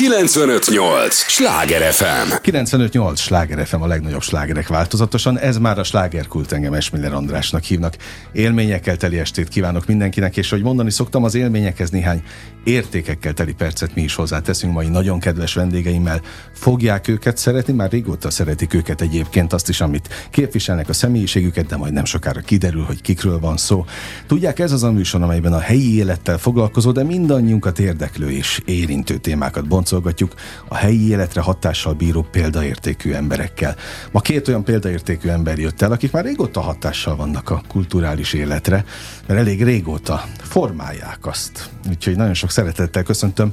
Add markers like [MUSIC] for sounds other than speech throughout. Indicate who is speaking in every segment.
Speaker 1: 958! Sláger FM!
Speaker 2: 958! Sláger FM a legnagyobb slágerek változatosan. Ez már a slágerkult engem Esmiller Andrásnak hívnak. Élményekkel teli estét kívánok mindenkinek, és hogy mondani szoktam, az élményekhez néhány értékekkel teli percet mi is hozzáteszünk mai nagyon kedves vendégeimmel. Fogják őket szeretni, már régóta szeretik őket egyébként azt is, amit képviselnek a személyiségüket, de majd nem sokára kiderül, hogy kikről van szó. Tudják, ez az a műsor, amelyben a helyi élettel foglalkozó, de mindannyiunkat érdeklő és érintő témákat boncolgatjuk a helyi életre hatással bíró példaértékű emberekkel. Ma két olyan példaértékű ember jött el, akik már régóta hatással vannak a kulturális életre, mert elég régóta formálják azt. Úgyhogy nagyon sok szeretettel köszöntöm.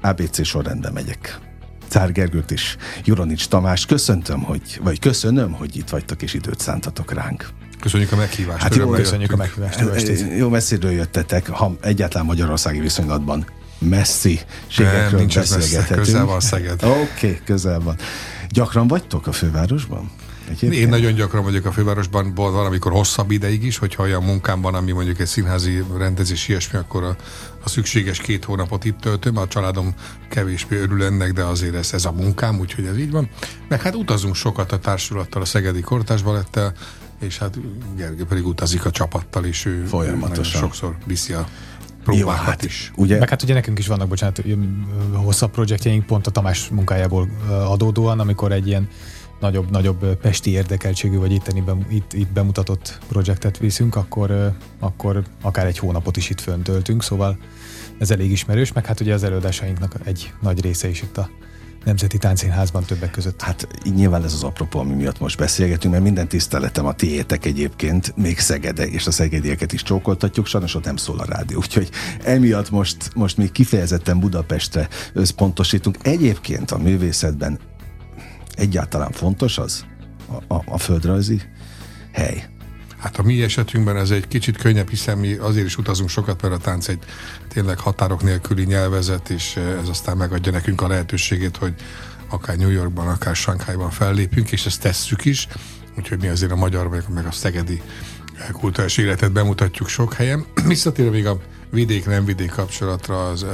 Speaker 2: ABC sorrendben megyek. Cár Gergőt is, Juronics Tamás, köszöntöm, hogy, vagy köszönöm, hogy itt vagytok és időt szántatok ránk.
Speaker 3: Köszönjük a meghívást.
Speaker 2: Hát jó,
Speaker 3: köszönjük
Speaker 2: a meghívást. Jó messziről jöttetek, ha egyáltalán magyarországi viszonylatban messzi ségekről beszélgethetünk.
Speaker 3: közel van Szeged. [LAUGHS]
Speaker 2: Oké, okay, közel van. Gyakran vagytok a fővárosban?
Speaker 3: Egyébként? Én nagyon gyakran vagyok a fővárosban, valamikor hosszabb ideig is, hogyha olyan munkámban, ami mondjuk egy színházi rendezés ilyesmi, akkor a, a szükséges két hónapot itt töltöm, a családom kevésbé örül ennek, de azért ez, ez a munkám, úgyhogy ez így van. Meg hát utazunk sokat a társulattal, a Szegedi Kortás Balettel, és hát Gergő pedig utazik a csapattal, és ő Folyamatosan. sokszor viszi a próbákat Jó, hát, is.
Speaker 4: Ugye? Meg hát ugye nekünk is vannak, bocsánat, hosszabb projektjeink pont a Tamás munkájából adódóan, amikor egy ilyen nagyobb, nagyobb pesti érdekeltségű, vagy itteni, itt, itt bemutatott projektet viszünk, akkor, akkor akár egy hónapot is itt föntöltünk, szóval ez elég ismerős, meg hát ugye az előadásainknak egy nagy része is itt a Nemzeti Táncszínházban többek között.
Speaker 2: Hát nyilván ez az apropó, ami miatt most beszélgetünk, mert minden tiszteletem a tiétek egyébként, még Szegede, és a szegedieket is csókoltatjuk, sajnos ott nem szól a rádió, úgyhogy emiatt most, most még kifejezetten Budapestre összpontosítunk. Egyébként a művészetben egyáltalán fontos az a, a, a földrajzi hely.
Speaker 3: Hát a mi esetünkben ez egy kicsit könnyebb, hiszen mi azért is utazunk sokat, mert a tánc egy tényleg határok nélküli nyelvezet, és ez aztán megadja nekünk a lehetőségét, hogy akár New Yorkban, akár Sankhájban fellépünk, és ezt tesszük is, úgyhogy mi azért a magyar, meg, meg a szegedi kulturális életet bemutatjuk sok helyen. [CLEARS THROAT] Visszatérve még a vidék-nem vidék kapcsolatra, az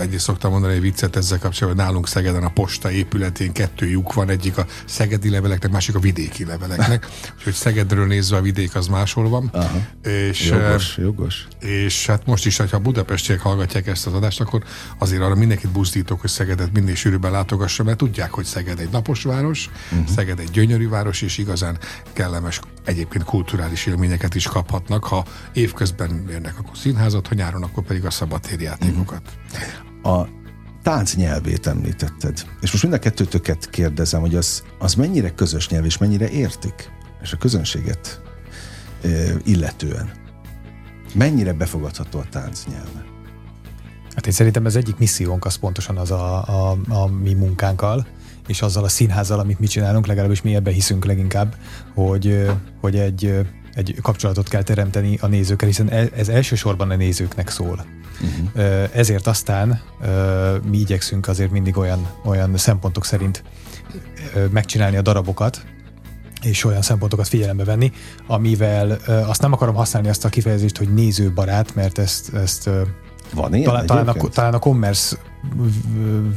Speaker 3: egyrészt szoktam mondani egy viccet ezzel kapcsolatban, hogy nálunk Szegeden a posta épületén kettő lyuk van, egyik a szegedi leveleknek, másik a vidéki leveleknek. [LAUGHS] Úgyhogy Szegedről nézve a vidék az máshol van.
Speaker 2: Aha. És, jogos, jogos.
Speaker 3: És hát most is, ha budapestiek hallgatják ezt az adást, akkor azért arra mindenkit buzdítok, hogy Szegedet minél sűrűbben látogassa, mert tudják, hogy Szeged egy napos város, uh-huh. Szeged egy gyönyörű város, és igazán kellemes egyébként kulturális élményeket is kaphatnak, ha évközben érnek akkor színházat, ha nyáron, akkor pedig a szabadtéri játékokat.
Speaker 2: A tánc nyelvét említetted, és most mind a kettőtöket kérdezem, hogy az, az mennyire közös nyelv, és mennyire értik, és a közönséget e, illetően. Mennyire befogadható a tánc nyelve?
Speaker 4: Hát én szerintem ez egyik missziónk az pontosan az a, a, a mi munkánkkal, és azzal a színházzal, amit mi csinálunk, legalábbis mi ebbe hiszünk leginkább, hogy, hogy egy, egy kapcsolatot kell teremteni a nézőkkel, hiszen e, ez elsősorban a nézőknek szól. Uh-huh. Ezért aztán mi igyekszünk azért mindig olyan, olyan szempontok szerint megcsinálni a darabokat, és olyan szempontokat figyelembe venni, amivel azt nem akarom használni azt a kifejezést, hogy nézőbarát, mert ezt, ezt
Speaker 2: van ilyen
Speaker 4: talán, talán, a, talán a commerce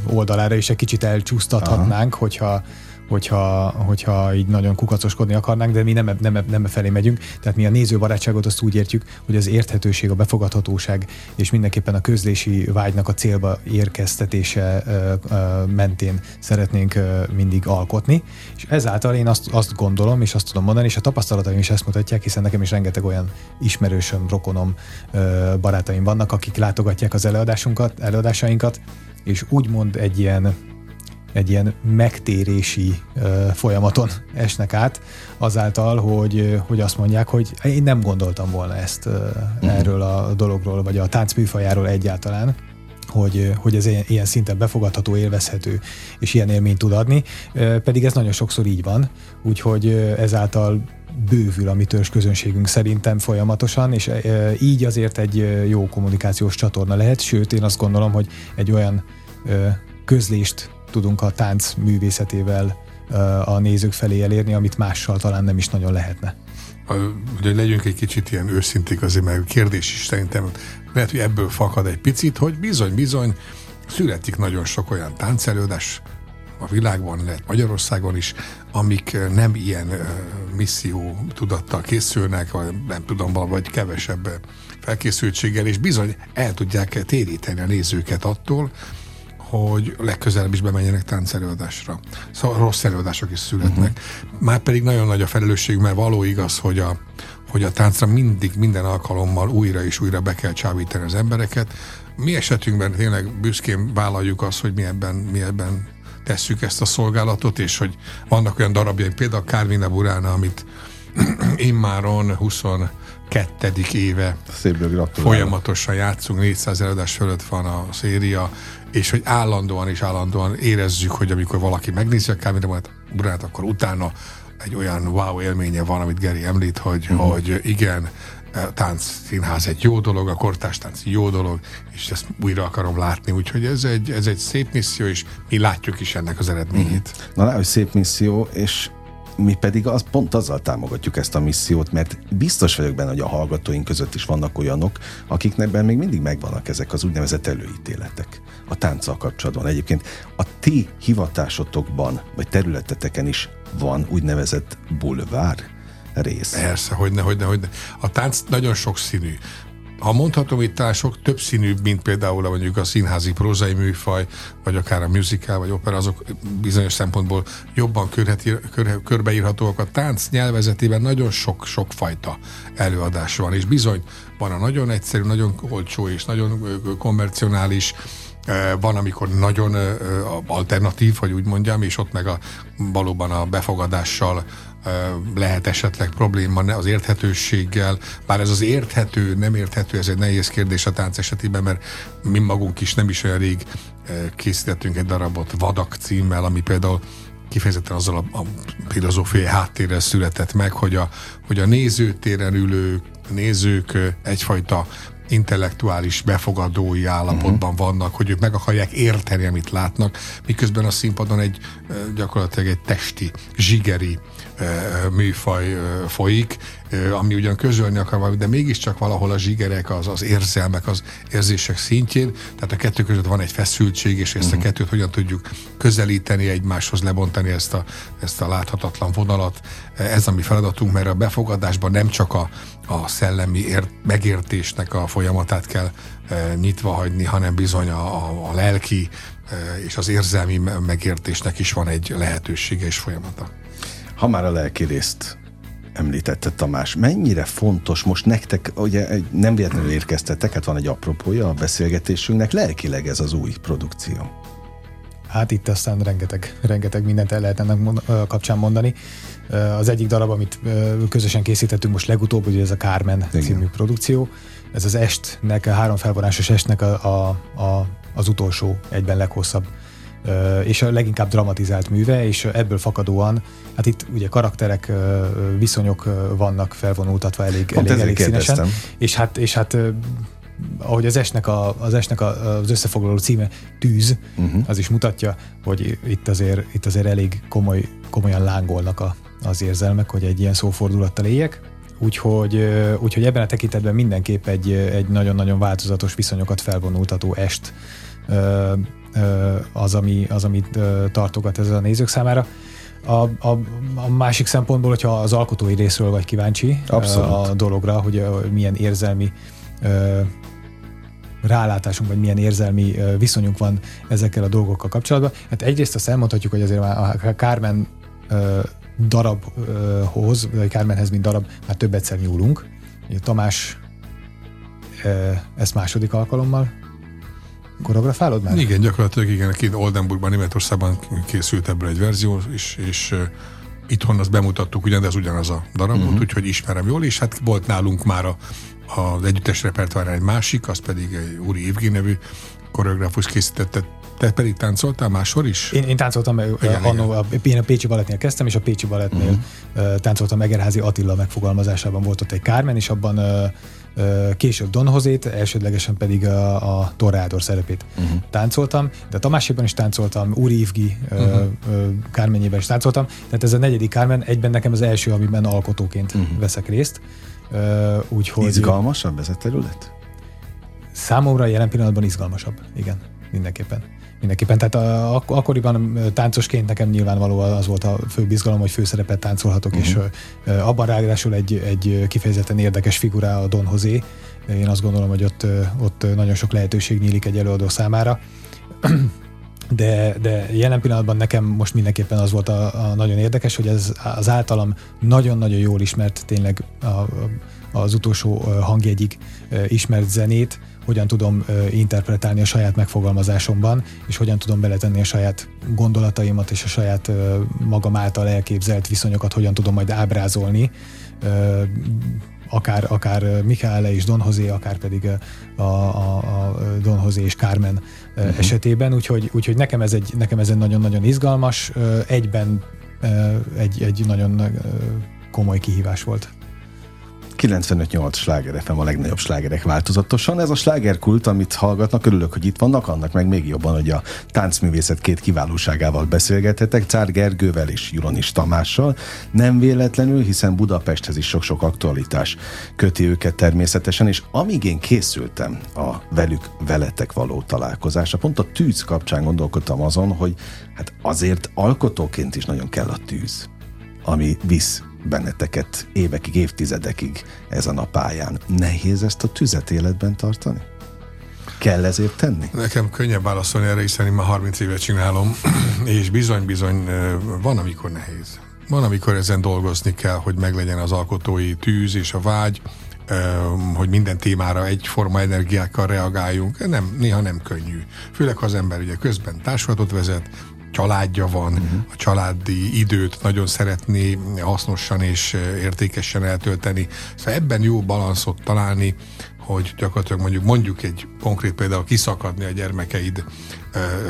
Speaker 4: oldalára is egy kicsit elcsúsztathatnánk, Aha. hogyha hogyha, hogyha így nagyon kukacoskodni akarnánk, de mi nem, nem, nem felé megyünk. Tehát mi a nézőbarátságot azt úgy értjük, hogy az érthetőség, a befogadhatóság és mindenképpen a közlési vágynak a célba érkeztetése mentén szeretnénk mindig alkotni. És ezáltal én azt, azt gondolom, és azt tudom mondani, és a tapasztalataim is ezt mutatják, hiszen nekem is rengeteg olyan ismerősöm, rokonom, barátaim vannak, akik látogatják az előadásunkat, előadásainkat, és úgymond egy ilyen egy ilyen megtérési uh, folyamaton esnek át, azáltal, hogy, hogy azt mondják, hogy én nem gondoltam volna ezt uh-huh. erről a dologról, vagy a táncműfajáról egyáltalán hogy, hogy ez ilyen, ilyen szinten befogadható, élvezhető, és ilyen élményt tud adni, pedig ez nagyon sokszor így van, úgyhogy ezáltal bővül a mi közönségünk szerintem folyamatosan, és így azért egy jó kommunikációs csatorna lehet, sőt én azt gondolom, hogy egy olyan közlést tudunk a tánc művészetével a nézők felé elérni, amit mással talán nem is nagyon lehetne.
Speaker 3: Hogy legyünk egy kicsit ilyen őszinték azért, mert kérdés is szerintem lehet, hogy ebből fakad egy picit, hogy bizony, bizony, születik nagyon sok olyan táncelődés, a világban, lehet Magyarországon is, amik nem ilyen misszió tudattal készülnek, vagy nem tudom, vagy kevesebb felkészültséggel, és bizony el tudják téríteni a nézőket attól, hogy legközelebb is bemenjenek táncelőadásra. Szóval rossz előadások is születnek. Uh-huh. Már pedig nagyon nagy a felelősség, mert való igaz, hogy a, hogy a táncra mindig, minden alkalommal újra és újra be kell csábítani az embereket. Mi esetünkben tényleg büszkén vállaljuk azt, hogy mi ebben, mi ebben tesszük ezt a szolgálatot, és hogy vannak olyan darabjaink, például Kármina Burána, amit [CLEARS THROAT] immáron 22. éve folyamatosan játszunk, 400 előadás fölött van a széria, és hogy állandóan és állandóan érezzük, hogy amikor valaki megnézi a Kármina Buránát, akkor utána egy olyan wow élménye van, amit Geri említ, hogy, uh-huh. hogy igen, tánc színház egy jó dolog, a kortárs tánc jó dolog, és ezt újra akarom látni, úgyhogy ez egy, ez egy szép misszió, és mi látjuk is ennek az eredményét.
Speaker 2: Mm. Na, hogy szép misszió, és mi pedig az, pont azzal támogatjuk ezt a missziót, mert biztos vagyok benne, hogy a hallgatóink között is vannak olyanok, akiknek még mindig megvannak ezek az úgynevezett előítéletek a tánccal kapcsolatban. Egyébként a ti hivatásotokban, vagy területeteken is van úgynevezett bulvár rész.
Speaker 3: Persze, hogyne, hogyne, hogyne. A tánc nagyon sokszínű. Ha mondhatom, itt talán sok több színűbb, mint például mondjuk a színházi prózai műfaj, vagy akár a musical, vagy opera, azok bizonyos szempontból jobban körheti, kör, körbeírhatóak. A tánc nyelvezetében nagyon sok-sok fajta előadás van, és bizony van a nagyon egyszerű, nagyon olcsó és nagyon konvencionális, van, amikor nagyon alternatív, hogy úgy mondjam, és ott meg a, valóban a befogadással lehet esetleg probléma az érthetőséggel, bár ez az érthető, nem érthető, ez egy nehéz kérdés a tánc esetében, mert mi magunk is nem is olyan rég készítettünk egy darabot Vadak címmel, ami például kifejezetten azzal a, a filozófiai háttérrel született meg, hogy a, hogy a nézőtéren ülő nézők egyfajta intellektuális befogadói állapotban uh-huh. vannak, hogy ők meg akarják érteni, amit látnak, miközben a színpadon egy gyakorlatilag egy testi, zsigeri műfaj folyik, ami ugyan közölni akar valamit, de mégiscsak valahol a zsigerek, az, az érzelmek, az érzések szintjén, tehát a kettő között van egy feszültség, és ezt uh-huh. a mhm. kettőt hogyan tudjuk közelíteni egymáshoz, lebontani ezt a, ezt a láthatatlan vonalat. Ez a mi feladatunk, mert a befogadásban nem csak a, a szellemi ért, megértésnek a folyamatát kell e, nyitva hagyni, hanem bizony a, a, a lelki e, és az érzelmi megértésnek is van egy lehetősége és folyamata.
Speaker 2: Ha már a lelki részt említette Tamás, mennyire fontos most nektek, ugye nem véletlenül érkeztetek, hát van egy apropója a beszélgetésünknek, lelkileg ez az új produkció?
Speaker 4: Hát itt aztán rengeteg, rengeteg mindent el lehet ennek kapcsán mondani. Az egyik darab, amit közösen készítettünk most legutóbb, ugye ez a Carmen Igen. című produkció. Ez az estnek, a három felvonásos estnek a, a, a, az utolsó, egyben leghosszabb és a leginkább dramatizált műve, és ebből fakadóan, hát itt ugye karakterek, viszonyok vannak felvonultatva elég, elég, elég színesen, és hát, és hát ahogy az esnek, a, az, esnek a, az összefoglaló címe tűz, uh-huh. az is mutatja, hogy itt azért, itt azért elég komoly, komolyan lángolnak a, az érzelmek, hogy egy ilyen szófordulattal éljek. Úgyhogy, úgyhogy ebben a tekintetben mindenképp egy, egy nagyon-nagyon változatos viszonyokat felvonultató est az, ami, az amit tartogat ez a nézők számára. A, a, a másik szempontból, hogyha az alkotói részről vagy kíváncsi Abszolút. a dologra, hogy milyen érzelmi rálátásunk, vagy milyen érzelmi viszonyunk van ezekkel a dolgokkal kapcsolatban. Hát egyrészt azt elmondhatjuk, hogy azért a Carmen darabhoz, vagy Carmenhez, mint darab, már több egyszer nyúlunk. Ugye Tamás ezt második alkalommal koreografálod már?
Speaker 3: Igen, gyakorlatilag igen, két Oldenburgban, Németországban készült ebből egy verzió, és, és itthon azt bemutattuk ugyan, de ez ugyanaz a darab uh-huh. úgyhogy ismerem jól, és hát volt nálunk már a, az együttes repertoár egy másik, az pedig egy Úri Évgén nevű koreográfus készítette. Te pedig táncoltál máshol is?
Speaker 4: Én, én táncoltam, igen, annó, a, én a Pécsi Balettnél kezdtem, és a Pécsi Balettnél uh-huh. táncoltam Egerházi Attila megfogalmazásában volt ott egy Kármen, és abban később Don Hozét, elsődlegesen pedig a, a Torrádor szerepét uh-huh. táncoltam, de Tamáséban is táncoltam, Úri Ivgi uh-huh. Kármenyében is táncoltam, tehát ez a negyedik Kármen egyben nekem az első, amiben alkotóként uh-huh. veszek részt.
Speaker 2: Úgyhogy... Izgalmasabb ez a terület?
Speaker 4: Számomra jelen pillanatban izgalmasabb, igen. mindenképpen. Mindenképpen, tehát a, ak- akkoriban táncosként nekem nyilvánvaló az volt a fő bizgalom, hogy főszerepet táncolhatok, uh-huh. és uh, abban ráadásul egy, egy kifejezetten érdekes figura a Don José. Én azt gondolom, hogy ott, ott nagyon sok lehetőség nyílik egy előadó számára de, de jelen pillanatban nekem most mindenképpen az volt a, a nagyon érdekes, hogy ez az általam nagyon-nagyon jól ismert tényleg a, az utolsó hangjegyig ismert zenét, hogyan tudom interpretálni a saját megfogalmazásomban, és hogyan tudom beletenni a saját gondolataimat és a saját magam által elképzelt viszonyokat, hogyan tudom majd ábrázolni akár, akár Michaele és Don José, akár pedig a, a, a Don José és Carmen uh-huh. esetében, úgyhogy, úgyhogy nekem, ez egy, nekem ez egy nagyon-nagyon izgalmas, egyben egy, egy nagyon komoly kihívás volt.
Speaker 2: 95-8 sláger FM a legnagyobb slágerek változatosan. Ez a slágerkult, amit hallgatnak, örülök, hogy itt vannak, annak meg még jobban, hogy a táncművészet két kiválóságával beszélgethetek, Cár Gergővel és Juronis Tamással. Nem véletlenül, hiszen Budapesthez is sok-sok aktualitás köti őket természetesen, és amíg én készültem a velük, veletek való találkozásra, pont a tűz kapcsán gondolkodtam azon, hogy hát azért alkotóként is nagyon kell a tűz ami visz benneteket évekig, évtizedekig ezen a pályán. Nehéz ezt a tüzet életben tartani? Kell ezért tenni?
Speaker 3: Nekem könnyebb válaszolni erre, hiszen én már 30 évet csinálom, [CLEARS THROAT] és bizony-bizony van, amikor nehéz. Van, amikor ezen dolgozni kell, hogy meglegyen az alkotói tűz és a vágy, hogy minden témára egyforma energiákkal reagáljunk. Nem, néha nem könnyű. Főleg, ha az ember ugye közben társulatot vezet, családja van, uh-huh. a családi időt nagyon szeretné hasznosan és értékesen eltölteni. Szóval ebben jó balanszot találni, hogy gyakorlatilag mondjuk mondjuk egy konkrét például kiszakadni a gyermekeid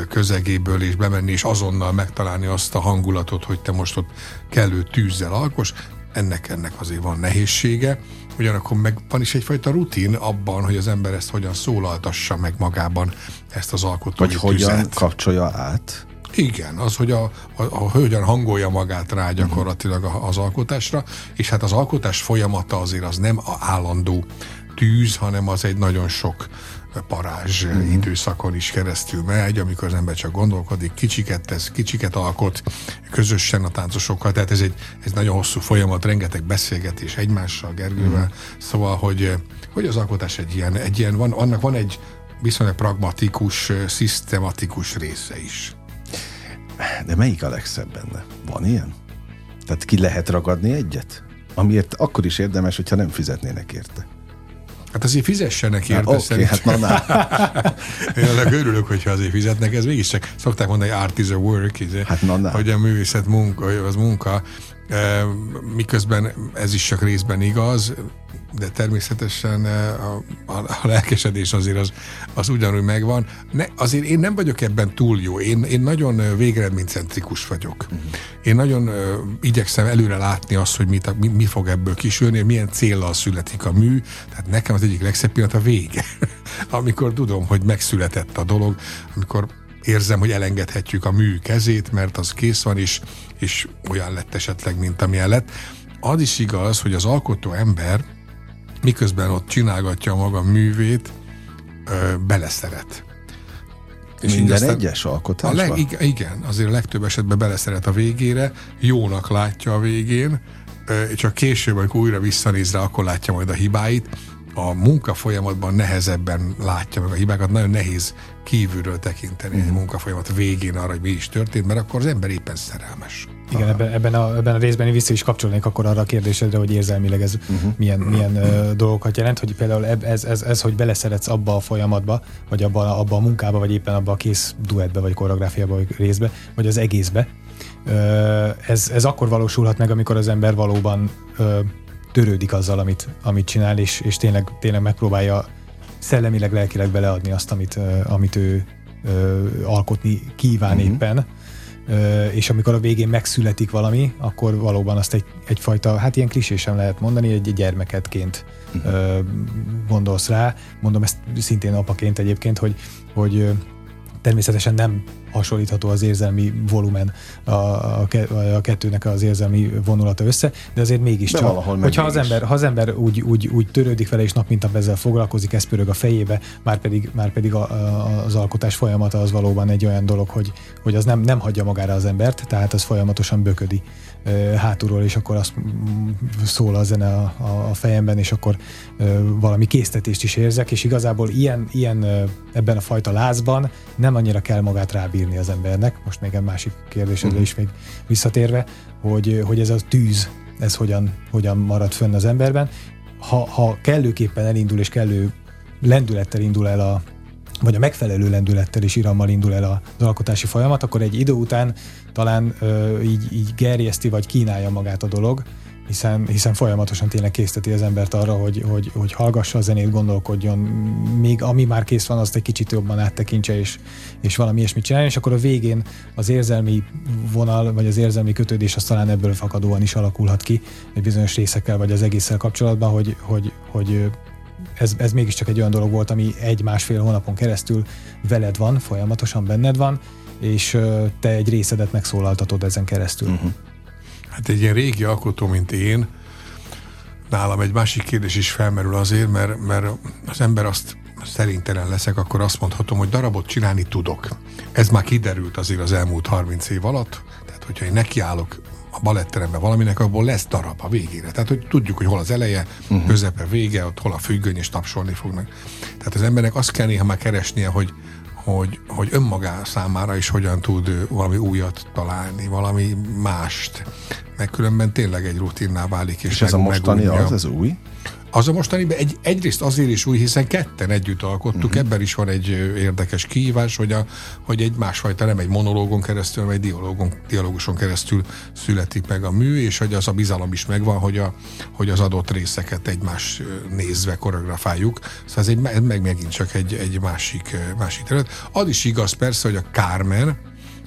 Speaker 3: közegéből és bemenni, és azonnal megtalálni azt a hangulatot, hogy te most ott kellő tűzzel alkos, ennek, ennek azért van nehézsége, ugyanakkor meg van is egyfajta rutin abban, hogy az ember ezt hogyan szólaltassa meg magában ezt az alkotói
Speaker 2: Hogy hogyan kapcsolja át
Speaker 3: igen, az, hogy a, a, a hogyan hangolja magát rá gyakorlatilag az alkotásra, és hát az alkotás folyamata azért az nem a állandó tűz, hanem az egy nagyon sok parázs uh-huh. időszakon is keresztül megy, amikor az ember csak gondolkodik, kicsiket tesz, kicsiket alkot közösen a táncosokkal, tehát ez egy ez nagyon hosszú folyamat, rengeteg beszélgetés egymással, Gergővel, uh-huh. szóval, hogy, hogy az alkotás egy ilyen, egy ilyen van, annak van egy viszonylag pragmatikus, szisztematikus része is.
Speaker 2: De melyik a legszebb benne? Van ilyen? Tehát ki lehet ragadni egyet? Amiért akkor is érdemes, hogyha nem fizetnének érte.
Speaker 3: Hát azért fizessenek érte
Speaker 2: Oké, okay, hát na, na. [LAUGHS]
Speaker 3: Én örülök, hogyha azért fizetnek, ez mégiscsak szokták mondani, art is a work, izé,
Speaker 2: hát na, na.
Speaker 3: hogy a művészet munka, az munka, miközben ez is csak részben igaz, de természetesen a, a, a lelkesedés azért az, az ugyanúgy megvan. Ne, azért én nem vagyok ebben túl jó. Én, én nagyon végeredménycentrikus vagyok. Uh-huh. Én nagyon uh, igyekszem előre látni azt, hogy mit, mi, mi fog ebből kisülni, milyen célral születik a mű. Tehát nekem az egyik legszebb pillanat a vége. [LAUGHS] amikor tudom, hogy megszületett a dolog, amikor érzem, hogy elengedhetjük a mű kezét, mert az kész van, és, és olyan lett esetleg, mint amilyen lett. Az is igaz, hogy az alkotó ember miközben ott csinálgatja maga művét, ö, beleszeret.
Speaker 2: És Minden aztán egyes alkotásban?
Speaker 3: A leg, igen, azért a legtöbb esetben beleszeret a végére, jónak látja a végén, csak később, amikor újra visszanéz rá, akkor látja majd a hibáit. A munka folyamatban nehezebben látja meg a hibákat, nagyon nehéz kívülről tekinteni mm. a munkafolyamat végén arra, hogy mi is történt, mert akkor az ember éppen szerelmes.
Speaker 4: Igen, ebben, ebben, a, ebben a részben én vissza is kapcsolnék akkor arra a kérdésedre, hogy érzelmileg ez uh-huh. milyen, milyen uh, dolgokat jelent, hogy például ez, ez, ez, hogy beleszeretsz abba a folyamatba, vagy abba, abba a munkába, vagy éppen abba a kész duettbe, vagy koreográfiába, vagy részbe, vagy az egészbe. Uh, ez, ez akkor valósulhat meg, amikor az ember valóban uh, törődik azzal, amit, amit csinál, és, és tényleg, tényleg megpróbálja szellemileg, lelkileg beleadni azt, amit, amit ő alkotni kíván uh-huh. éppen és amikor a végén megszületik valami, akkor valóban azt egy, egyfajta, hát ilyen klisésen lehet mondani, egy gyermeketként uh-huh. gondolsz rá. Mondom ezt szintén apaként egyébként, hogy, hogy Természetesen nem hasonlítható az érzelmi volumen a, a, a kettőnek az érzelmi vonulata össze, de azért mégiscsak, hogyha az ember, ha az ember úgy, úgy, úgy törődik vele, és nap mint nap ezzel foglalkozik, ez pörög a fejébe, már pedig, már pedig a, a, az alkotás folyamata az valóban egy olyan dolog, hogy, hogy az nem, nem hagyja magára az embert, tehát az folyamatosan böködi hátulról, és akkor azt szól a zene a, a, a fejemben, és akkor valami késztetést is érzek, és igazából ilyen, ilyen ebben a fajta lázban nem annyira kell magát rábírni az embernek. Most még egy másik kérdésedre uh-huh. is még visszatérve, hogy, hogy ez a tűz, ez hogyan, hogyan marad fönn az emberben. Ha, ha kellőképpen elindul, és kellő lendülettel indul el a, vagy a megfelelő lendülettel és irammal indul el az alkotási folyamat, akkor egy idő után talán ö, így, így gerjeszti vagy kínálja magát a dolog, hiszen, hiszen folyamatosan tényleg készteti az embert arra, hogy, hogy, hogy hallgassa a zenét, gondolkodjon, még ami már kész van, azt egy kicsit jobban áttekintse, és, és valami ilyesmit csinálja, és akkor a végén az érzelmi vonal, vagy az érzelmi kötődés az talán ebből fakadóan is alakulhat ki egy bizonyos részekkel, vagy az egésszel kapcsolatban, hogy, hogy, hogy ez, ez mégiscsak egy olyan dolog volt, ami egy-másfél hónapon keresztül veled van, folyamatosan benned van, és te egy részedet megszólaltatod ezen keresztül. Uh-huh.
Speaker 3: Hát egy ilyen régi alkotó, mint én, nálam egy másik kérdés is felmerül azért, mert, mert az ember azt szerintelen leszek, akkor azt mondhatom, hogy darabot csinálni tudok. Ez már kiderült azért az elmúlt 30 év alatt, tehát hogyha én nekiállok a baletteremben valaminek, abból lesz darab a végére. Tehát, hogy tudjuk, hogy hol az eleje, uh-huh. közepe, vége, ott hol a függöny, és tapsolni fognak. Tehát az embernek azt kell néha már keresnie, hogy, hogy, hogy önmagá számára is hogyan tud valami újat találni, valami mást. Mert különben tényleg egy rutinná válik. És,
Speaker 2: és ez a mostani megújja. az, ez új?
Speaker 3: Az a mostani egy, egyrészt azért is új, hiszen ketten együtt alkottuk, uh-huh. ebben is van egy érdekes kihívás, hogy, a, hogy egy másfajta, nem egy monológon keresztül, hanem egy dialógon, dialóguson keresztül születik meg a mű, és hogy az a bizalom is megvan, hogy, a, hogy az adott részeket egymás nézve koreografáljuk. Szóval ez egy, meg megint csak egy, egy másik, másik terület. Az is igaz persze, hogy a Carmen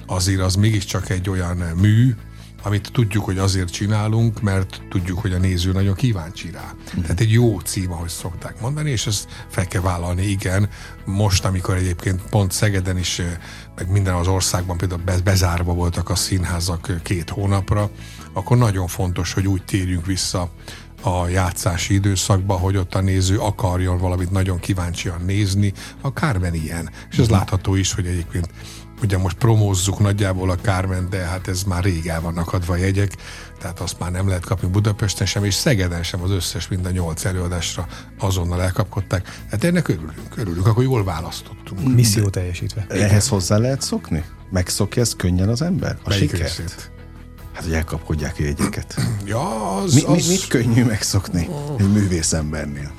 Speaker 3: azért az mégiscsak egy olyan mű, amit tudjuk, hogy azért csinálunk, mert tudjuk, hogy a néző nagyon kíváncsi rá. Mm. Tehát egy jó cím, ahogy szokták mondani, és ezt fel kell vállalni, igen. Most, amikor egyébként pont Szegeden is, eh, meg minden az országban például bezárva voltak a színházak eh, két hónapra, akkor nagyon fontos, hogy úgy térjünk vissza a játszási időszakba, hogy ott a néző akarjon valamit nagyon kíváncsian nézni, a Carmen ilyen. És ez mm. látható is, hogy egyébként Ugye most promózzuk nagyjából a Kármen, de hát ez már rég el vannak adva jegyek, tehát azt már nem lehet kapni Budapesten sem, és Szegeden sem az összes mind a nyolc előadásra azonnal elkapkodták. Hát ennek örülünk, örülünk, akkor jól választottunk.
Speaker 4: Misszió teljesítve.
Speaker 2: Ehhez hozzá lehet szokni? Megszokja ezt könnyen az ember? A Melyik sikert? Részét? Hát, hogy elkapkodják a jegyeket. [CLEARS THROAT]
Speaker 3: Ja, az,
Speaker 2: mi,
Speaker 3: az...
Speaker 2: Mi, mit könnyű megszokni egy művész embernél?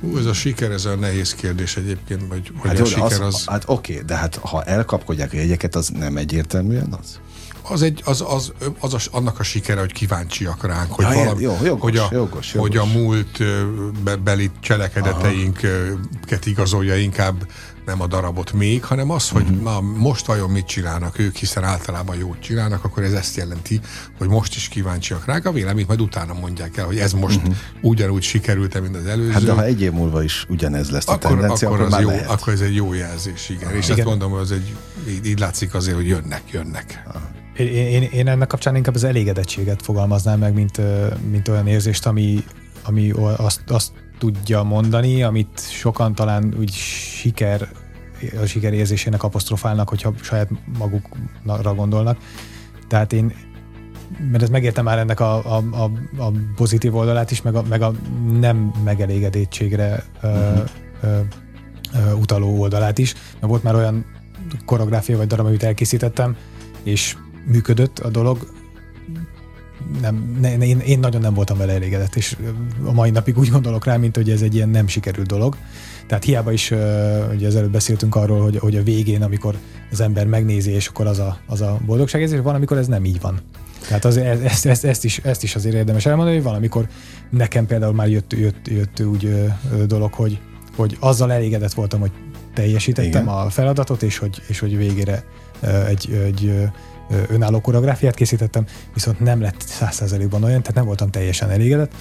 Speaker 3: Hú, ez a siker, ez a nehéz kérdés egyébként, vagy hogy hát a siker az... az...
Speaker 2: Hát oké, de hát ha elkapkodják a jegyeket, az nem egyértelműen az?
Speaker 3: az, egy, az, az, az, az annak a sikere, hogy kíváncsiak ránk, hogy, ja, valami,
Speaker 2: jó, jogos,
Speaker 3: hogy, a,
Speaker 2: jogos, jogos.
Speaker 3: hogy a múlt beli cselekedeteinket igazolja inkább nem a darabot még, hanem az, hogy uh-huh. na, most vajon mit csinálnak ők, hiszen általában jót csinálnak, akkor ez ezt jelenti, hogy most is kíváncsiak rá. A véleményt majd utána mondják el, hogy ez most uh-huh. ugyanúgy sikerült mint az előző.
Speaker 2: Hát de ha egy év múlva is ugyanez lesz
Speaker 3: akkor,
Speaker 2: a tendencia,
Speaker 3: akkor,
Speaker 2: akkor,
Speaker 3: az jó,
Speaker 2: lehet.
Speaker 3: akkor ez egy jó jelzés, igen. Aha. És igen. ezt mondom, hogy az egy, így, így látszik azért, hogy jönnek, jönnek.
Speaker 4: Én, én, én ennek kapcsán inkább az elégedettséget fogalmaznám meg, mint, mint olyan érzést, ami, ami azt, azt tudja mondani, amit sokan talán úgy siker a sikerérzésének apostrofálnak, hogyha saját magukra gondolnak. Tehát én, mert ez megértem már ennek a, a, a, a pozitív oldalát is, meg a, meg a nem ö, ö, ö, utaló oldalát is, mert volt már olyan koreográfia vagy darab, amit elkészítettem, és működött a dolog, nem, ne, én, én nagyon nem voltam vele elégedett, és a mai napig úgy gondolok rá, mint hogy ez egy ilyen nem sikerült dolog. Tehát hiába is, ugye az előbb beszéltünk arról, hogy, hogy a végén, amikor az ember megnézi, és akkor az a, az a boldogság, ezért van, amikor ez nem így van. Tehát az, ezt, ezt, ezt, is, ezt is azért érdemes elmondani, hogy valamikor nekem például már jött, jött, jött úgy ö, ö, dolog, hogy, hogy azzal elégedett voltam, hogy teljesítettem Igen. a feladatot, és hogy, és hogy végére ö, egy, egy önálló koreográfiát készítettem, viszont nem lett százszerzelékban olyan, tehát nem voltam teljesen elégedett.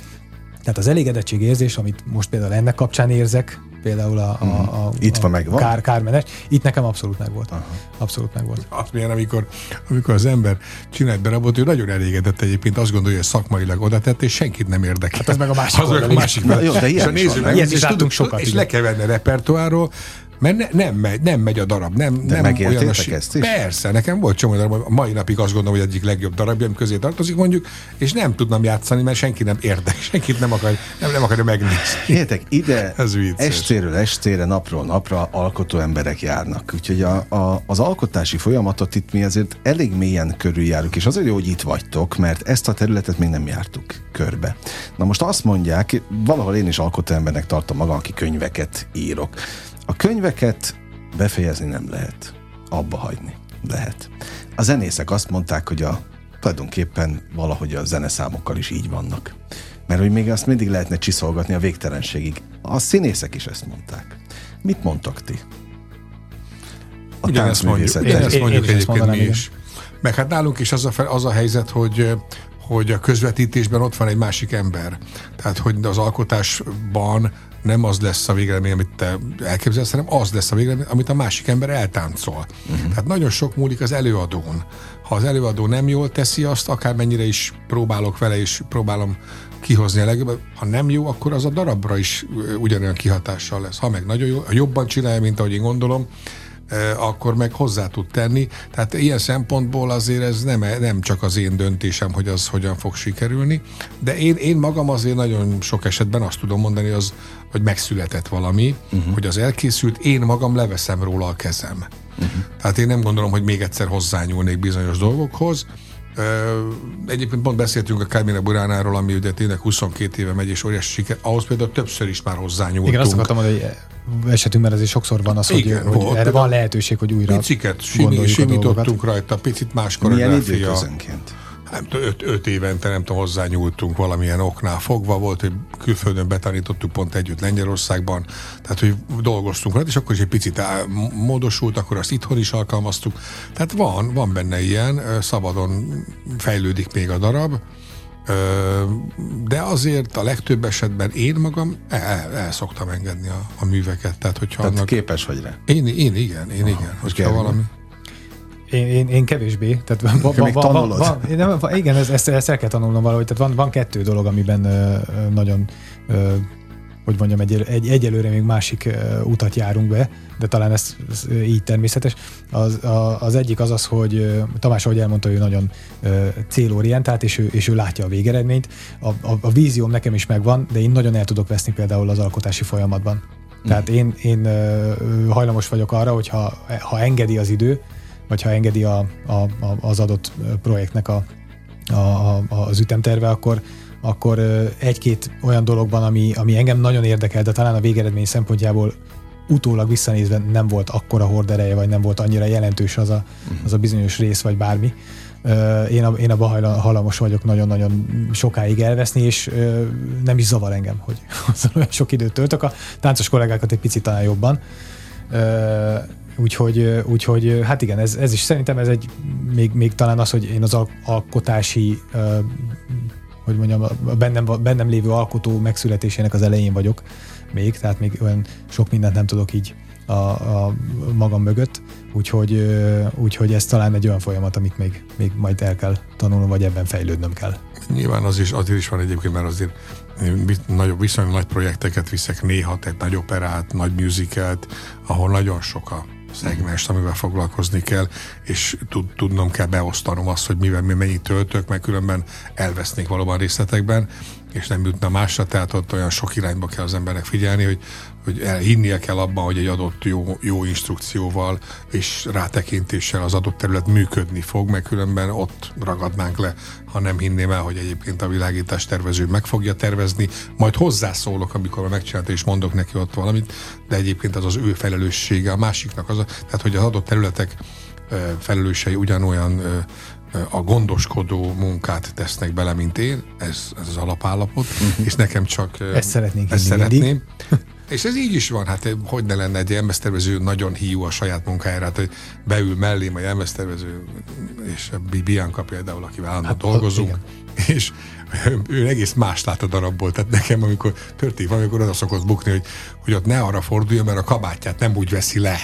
Speaker 4: Tehát az elégedettség érzés, amit most például ennek kapcsán érzek, például a, a, a,
Speaker 2: Itt van megvan?
Speaker 4: Kár, kármenes. Itt nekem abszolút meg volt. Aha. Abszolút meg volt.
Speaker 3: Azt milyen, amikor, amikor az ember csinál egy darabot, ő nagyon elégedett egyébként, azt gondolja, hogy szakmailag oda tett, és senkit nem érdekel.
Speaker 4: Hát az meg a másik
Speaker 3: az meg a másik.
Speaker 2: Na jó, de
Speaker 3: és
Speaker 2: ilyen
Speaker 3: a
Speaker 2: is
Speaker 3: néző
Speaker 2: van,
Speaker 3: meg,
Speaker 4: ilyen
Speaker 3: és,
Speaker 4: is láttunk
Speaker 3: tudod,
Speaker 4: sokat,
Speaker 3: és le kell venni a repertoáról, mert ne, nem, megy, nem megy a darab. Nem,
Speaker 2: De
Speaker 3: nem olyan a sí-
Speaker 2: ezt is?
Speaker 3: Persze, nekem volt csomó darab, a mai napig azt gondolom, hogy egyik legjobb darabjaim közé tartozik mondjuk, és nem tudnám játszani, mert senki nem érdekel, [LAUGHS] senkit nem akar, nem, nem akarja megnézni.
Speaker 2: Értek, ide
Speaker 3: Ez vicces.
Speaker 2: estéről estére, napról napra alkotó emberek járnak. Úgyhogy a, a, az alkotási folyamatot itt mi azért elég mélyen körüljárunk, és azért jó, hogy itt vagytok, mert ezt a területet még nem jártuk körbe. Na most azt mondják, valahol én is alkotó embernek tartom magam, aki könyveket írok. A könyveket befejezni nem lehet. Abba hagyni lehet. A zenészek azt mondták, hogy a tulajdonképpen valahogy a zeneszámokkal is így vannak. Mert hogy még azt mindig lehetne csiszolgatni a végtelenségig. A színészek is ezt mondták. Mit mondtak ti? A
Speaker 3: Ugyanezt mondjuk,
Speaker 4: Én- én
Speaker 3: mondjuk
Speaker 4: ezt
Speaker 3: egyébként mi is. Meg hát nálunk is az a, fe- az a helyzet, hogy hogy a közvetítésben ott van egy másik ember. Tehát, hogy az alkotásban nem az lesz a végeredmény, amit te elképzelsz, hanem az lesz a végeredmény, amit a másik ember eltáncol. Uh-huh. Tehát nagyon sok múlik az előadón. Ha az előadó nem jól teszi azt, akármennyire is próbálok vele, és próbálom kihozni a legjobb, ha nem jó, akkor az a darabra is ugyanolyan kihatással lesz. Ha meg nagyon jó, ha jobban csinálja, mint ahogy én gondolom, akkor meg hozzá tud tenni. Tehát ilyen szempontból azért ez nem, nem csak az én döntésem, hogy az hogyan fog sikerülni, de én, én magam azért nagyon sok esetben azt tudom mondani, az, hogy megszületett valami, uh-huh. hogy az elkészült, én magam leveszem róla a kezem. Uh-huh. Tehát én nem gondolom, hogy még egyszer hozzányúlnék bizonyos dolgokhoz. Ö, Egyébként pont beszéltünk a Carmina Buránáról, ami ugye tényleg 22 éve megy, és óriási siker. Ahhoz például többször is már hozzányúltunk.
Speaker 4: Igen, azt akartam mondani, hogy esetünkben azért sokszor van az, hogy,
Speaker 3: Igen,
Speaker 4: hogy
Speaker 3: volt.
Speaker 4: erre van lehetőség, hogy újra
Speaker 3: Piciket simi,
Speaker 4: gondoljuk a
Speaker 3: simítottunk rajta, picit más
Speaker 2: Milyen
Speaker 3: koreográfia.
Speaker 2: időközönként?
Speaker 3: Nem tudom, öt, öt évente, nem tudom, hozzányúltunk valamilyen oknál fogva. Volt, hogy külföldön betanítottuk pont együtt Lengyelországban, tehát, hogy dolgoztunk rajta, és akkor is egy picit módosult, akkor azt itthon is alkalmaztuk. Tehát van, van benne ilyen, szabadon fejlődik még a darab, de azért a legtöbb esetben én magam el, el, szoktam engedni a, a műveket. Tehát, hogyha
Speaker 2: Tehát
Speaker 3: annak...
Speaker 2: képes vagy rá.
Speaker 3: Én, én igen, én igen. Hogyha
Speaker 2: Gergő?
Speaker 3: valami...
Speaker 4: Én, én, én kevésbé. Tehát van, van,
Speaker 2: még
Speaker 4: van, van, van, nem, van, igen, ezt, ezt, ezt el kell tanulnom valahogy. Tehát van, van kettő dolog, amiben ö, ö, nagyon, ö, hogy mondjam, egy, egy, egyelőre még másik ö, utat járunk be, de talán ez, ez így természetes. Az, a, az egyik az az, hogy ö, Tamás, ahogy elmondta, ő nagyon ö, célorientált, és ő, és ő látja a végeredményt. A, a, a vízióm nekem is megvan, de én nagyon el tudok veszni például az alkotási folyamatban. Tehát én, én ö, hajlamos vagyok arra, hogy ha, ha engedi az idő, vagy ha engedi a, a, a, az adott projektnek a, a, a, az ütemterve, akkor, akkor egy-két olyan dologban, ami, ami engem nagyon érdekel, de talán a végeredmény szempontjából utólag visszanézve nem volt akkora hordereje, vagy nem volt annyira jelentős az a, az a bizonyos rész, vagy bármi. Én, a, én abban hajlamos vagyok nagyon-nagyon sokáig elveszni, és nem is zavar engem, hogy [LAUGHS] azon olyan sok időt töltök. A táncos kollégákat egy picit talán jobban. Úgyhogy, úgyhogy hát igen, ez, ez is szerintem ez egy, még, még talán az, hogy én az al- alkotási, hogy mondjam, a bennem, bennem lévő alkotó megszületésének az elején vagyok még, tehát még olyan sok mindent nem tudok így a, a magam mögött, úgyhogy, úgyhogy ez talán egy olyan folyamat, amit még, még majd el kell tanulnom, vagy ebben fejlődnöm kell.
Speaker 3: Nyilván az is, azért is van egyébként, mert azért nagyobb, viszonylag nagy projekteket viszek néha, tehát nagy operát, nagy musicalt, ahol nagyon sok a szegmens, amivel foglalkozni kell, és tud, tudnom kell beosztanom azt, hogy mivel mi mennyit töltök, mert különben elvesznék valóban részletekben, és nem jutna másra, tehát ott olyan sok irányba kell az embernek figyelni, hogy, hogy hinnie kell abban, hogy egy adott jó, jó instrukcióval és rátekintéssel az adott terület működni fog, mert különben ott ragadnánk le, ha nem hinném el, hogy egyébként a világítás tervező meg fogja tervezni, majd hozzászólok, amikor már megcsinálta, és mondok neki ott valamit, de egyébként az az ő felelőssége, a másiknak az, a, tehát hogy az adott területek felelősei ugyanolyan a gondoskodó munkát tesznek bele, mint én, ez, ez az alapállapot, és nekem csak
Speaker 4: Ezt szeretnénk
Speaker 3: ezt
Speaker 4: hinni mindig.
Speaker 3: És ez így is van, hát hogy ne lenne egy elmesztervező nagyon hiú a saját munkájára, hát, hogy beül mellém egy elmesztervező, és a Bi- Bianca például, akivel állandóan
Speaker 4: Hát,
Speaker 3: dolgozunk,
Speaker 4: igen.
Speaker 3: és ő egész más lát a darabból. Tehát nekem, amikor történik valami, akkor oda szokott bukni, hogy, hogy ott ne arra forduljon, mert a kabátját nem úgy veszi le.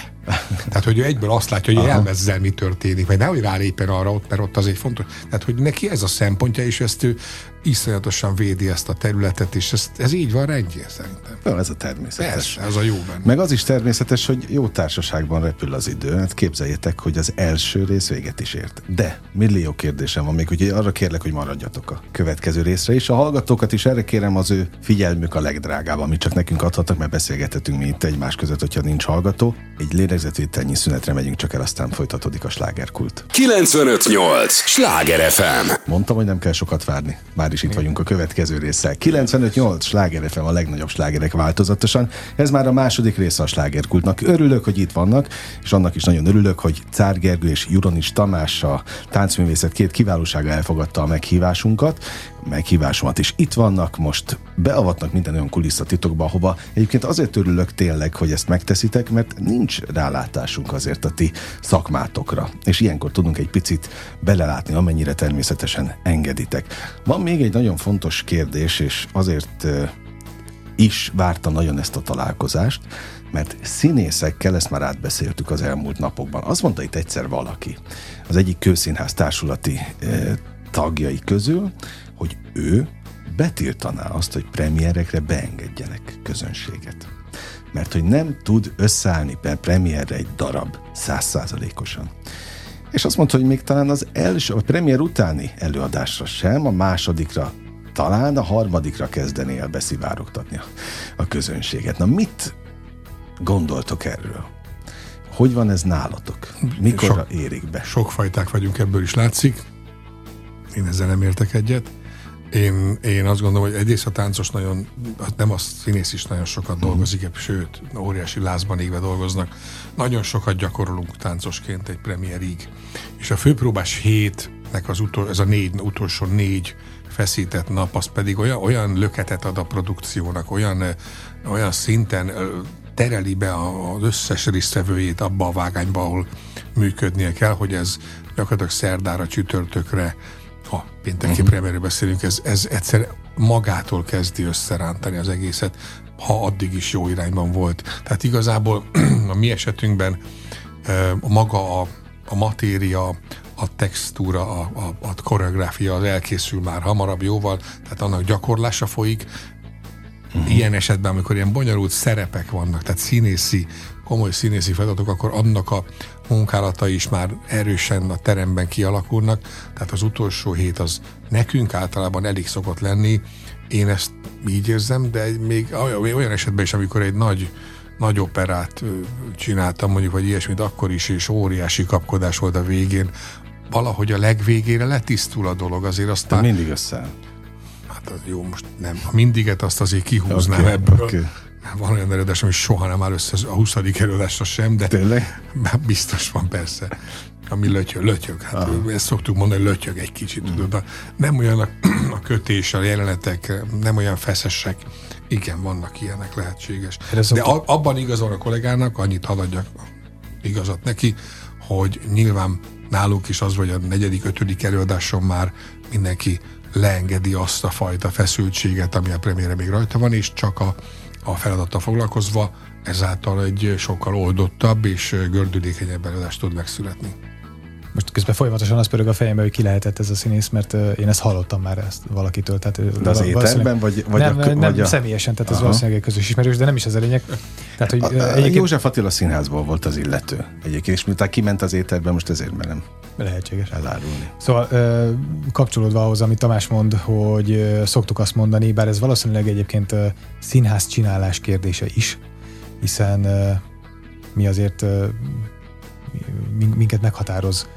Speaker 3: Tehát, hogy ő egyből azt látja, hogy elmezzel mi történik, vagy nehogy rálépen arra ott, mert ott az egy fontos. Tehát, hogy neki ez a szempontja, és ezt ő iszonyatosan védi ezt a területet, és ez, ez így van rendjén szerintem.
Speaker 2: Jó, ez a természetes.
Speaker 3: Persze, ez a jó benne.
Speaker 2: Meg az is természetes, hogy jó társaságban repül az idő. Hát képzeljétek, hogy az első rész véget is ért. De millió kérdésem van még, úgyhogy arra kérlek, hogy maradjatok a következő részre, és a hallgatókat is erre kérem az ő figyelmük a legdrágább, amit csak nekünk adhatnak, mert beszélgethetünk mi itt egymás között, hogyha nincs hallgató. Egy lélegzetvételnyi szünetre megyünk csak el, aztán folytatódik a slágerkult.
Speaker 1: 958! Sláger FM!
Speaker 2: Mondtam, hogy nem kell sokat várni. Már is itt vagyunk a következő résszel. 95-8 Sláger FM a legnagyobb slágerek változatosan. Ez már a második része a slágerkultnak. Örülök, hogy itt vannak, és annak is nagyon örülök, hogy Cár Gergő és Juronis Tamás a táncművészet két kiválósága elfogadta a meghívásunkat meghívásomat is itt vannak, most beavatnak minden olyan kulisszatitokba, ahova egyébként azért örülök tényleg, hogy ezt megteszitek, mert nincs rálátásunk azért a ti szakmátokra. És ilyenkor tudunk egy picit belelátni, amennyire természetesen engeditek. Van még egy nagyon fontos kérdés, és azért is vártam nagyon ezt a találkozást, mert színészekkel ezt már átbeszéltük az elmúlt napokban. Azt mondta itt egyszer valaki, az egyik kőszínház társulati tagjai közül, hogy ő betiltaná azt, hogy premierekre beengedjenek közönséget. Mert hogy nem tud összeállni per premierre egy darab százszázalékosan. És azt mondta, hogy még talán az első, a premier utáni előadásra sem, a másodikra talán a harmadikra kezdené el beszivárogtatni a, a közönséget. Na mit gondoltok erről? Hogy van ez nálatok? Mikor érik be?
Speaker 3: Sok fajták vagyunk, ebből is látszik. Én ezzel nem értek egyet. Én, én azt gondolom, hogy egyrészt a táncos nagyon, hát nem a színész is nagyon sokat dolgozik, sőt, óriási lázban égve dolgoznak. Nagyon sokat gyakorolunk táncosként egy premierig. És a főpróbás hétnek az utol, ez a négy, utolsó négy feszített nap, az pedig olyan, olyan löketet ad a produkciónak, olyan, olyan szinten tereli be az összes résztvevőjét abba a vágányba, ahol működnie kell, hogy ez gyakorlatilag szerdára, csütörtökre ha pénteki uh-huh. premierről beszélünk, ez, ez egyszer magától kezdi összerántani az egészet, ha addig is jó irányban volt. Tehát igazából [CLEARS THROAT] a mi esetünkben maga a, a matéria, a textúra, a, a, a koreográfia az elkészül már hamarabb jóval, tehát annak gyakorlása folyik. Uh-huh. Ilyen esetben, amikor ilyen bonyolult szerepek vannak, tehát színészi, komoly színészi feladatok, akkor annak a munkálatai is már erősen a teremben kialakulnak, tehát az utolsó hét az nekünk általában elég szokott lenni, én ezt így érzem, de még olyan esetben is, amikor egy nagy nagy operát csináltam, mondjuk, vagy ilyesmit akkor is, és óriási kapkodás volt a végén, valahogy a legvégére letisztul a dolog, azért aztán...
Speaker 2: De mindig össze.
Speaker 3: Hát az jó, most nem. A mindiget azt azért kihúznám okay, ebből. Okay. Van olyan előadás, ami soha nem áll össze a 20. előadásra sem, de
Speaker 2: Tényleg? [LAUGHS]
Speaker 3: biztos van persze. Ami lötyög, lötyög. Hát Aha. ezt szoktuk mondani, lötyög egy kicsit, mm. tudod. Nem olyan a, [CLEARS THROAT] a kötés, a jelenetek, nem olyan feszesek. Igen, vannak ilyenek lehetséges. De a, abban igazol a kollégának, annyit haladjak igazat neki, hogy nyilván nálunk is az, hogy a negyedik, ötödik előadáson már mindenki leengedi azt a fajta feszültséget, ami a premiére még rajta van, és csak a a feladattal foglalkozva, ezáltal egy sokkal oldottabb és gördülékenyebb előadást tud megszületni.
Speaker 4: Most közben folyamatosan az pörög a fejembe, hogy ki lehetett ez a színész, mert én ezt hallottam már ezt valakitől. Tehát
Speaker 2: de az ételben, vagy, vagy
Speaker 4: nem,
Speaker 2: a,
Speaker 4: nem,
Speaker 2: vagy
Speaker 4: a... személyesen, tehát ez valószínűleg egy közös ismerős, de nem is az a lényeg. Tehát, hogy
Speaker 2: a, a, egyébként... József Attila színházból volt az illető. Egyébként, és miután kiment az ételben, most ezért merem
Speaker 4: lehetséges
Speaker 2: elárulni.
Speaker 4: Szóval kapcsolódva ahhoz, amit Tamás mond, hogy szoktuk azt mondani, bár ez valószínűleg egyébként színház csinálás kérdése is, hiszen mi azért minket meghatároz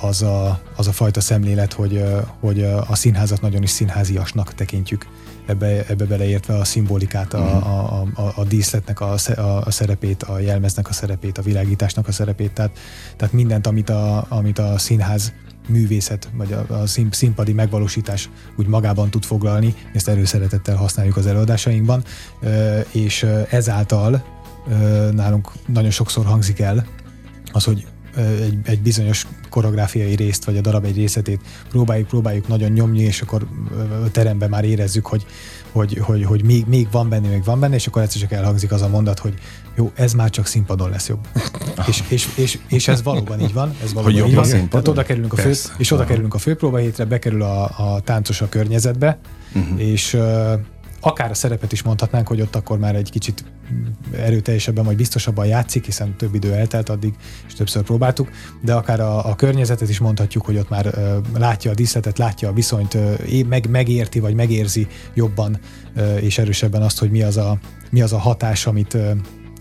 Speaker 4: az a, az a fajta szemlélet, hogy, hogy a színházat nagyon is színháziasnak tekintjük, ebbe, ebbe beleértve a szimbolikát, a, mhm. a, a, a díszletnek a, a szerepét, a jelmeznek a szerepét, a világításnak a szerepét, tehát, tehát mindent, amit a, amit a színház művészet, vagy a, a szín, színpadi megvalósítás úgy magában tud foglalni, ezt előszeretettel használjuk az előadásainkban, és ezáltal nálunk nagyon sokszor hangzik el az, hogy egy, egy bizonyos koreográfiai részt, vagy a darab egy részletét próbáljuk, próbáljuk nagyon nyomni, és akkor teremben már érezzük, hogy, hogy, hogy, hogy még, még van benne, még van benne, és akkor egyszer csak elhangzik az a mondat, hogy jó, ez már csak színpadon lesz jobb. [LAUGHS] és, és, és, és, ez valóban így van. Ez valóban
Speaker 2: hogy
Speaker 4: így van.
Speaker 2: Színpadon?
Speaker 4: Tehát oda kerülünk a, fő, és oda kerülünk a főpróba hétre, bekerül a, a táncos a környezetbe, uh-huh. és akár a szerepet is mondhatnánk, hogy ott akkor már egy kicsit erőteljesebben vagy biztosabban játszik, hiszen több idő eltelt addig, és többször próbáltuk, de akár a, a környezetet is mondhatjuk, hogy ott már uh, látja a díszletet, látja a viszonyt, uh, meg, megérti vagy megérzi jobban uh, és erősebben azt, hogy mi az a, mi az a hatás, amit, uh,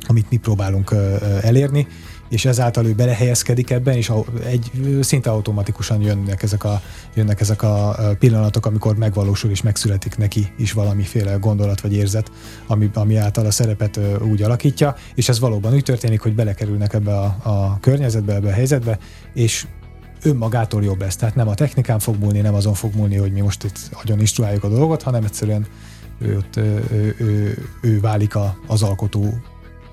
Speaker 4: amit mi próbálunk uh, elérni, és ezáltal ő belehelyezkedik ebben, és egy szinte automatikusan jönnek ezek a, jönnek ezek a pillanatok, amikor megvalósul és megszületik neki is valamiféle gondolat vagy érzet, ami, ami által a szerepet úgy alakítja, és ez valóban úgy történik, hogy belekerülnek ebbe a, a környezetbe, ebbe a helyzetbe, és önmagától jobb lesz. Tehát nem a technikán fog múlni, nem azon fog múlni, hogy mi most itt nagyon instruáljuk a dolgot, hanem egyszerűen ő, ő, ő, ő, ő válik a, az alkotó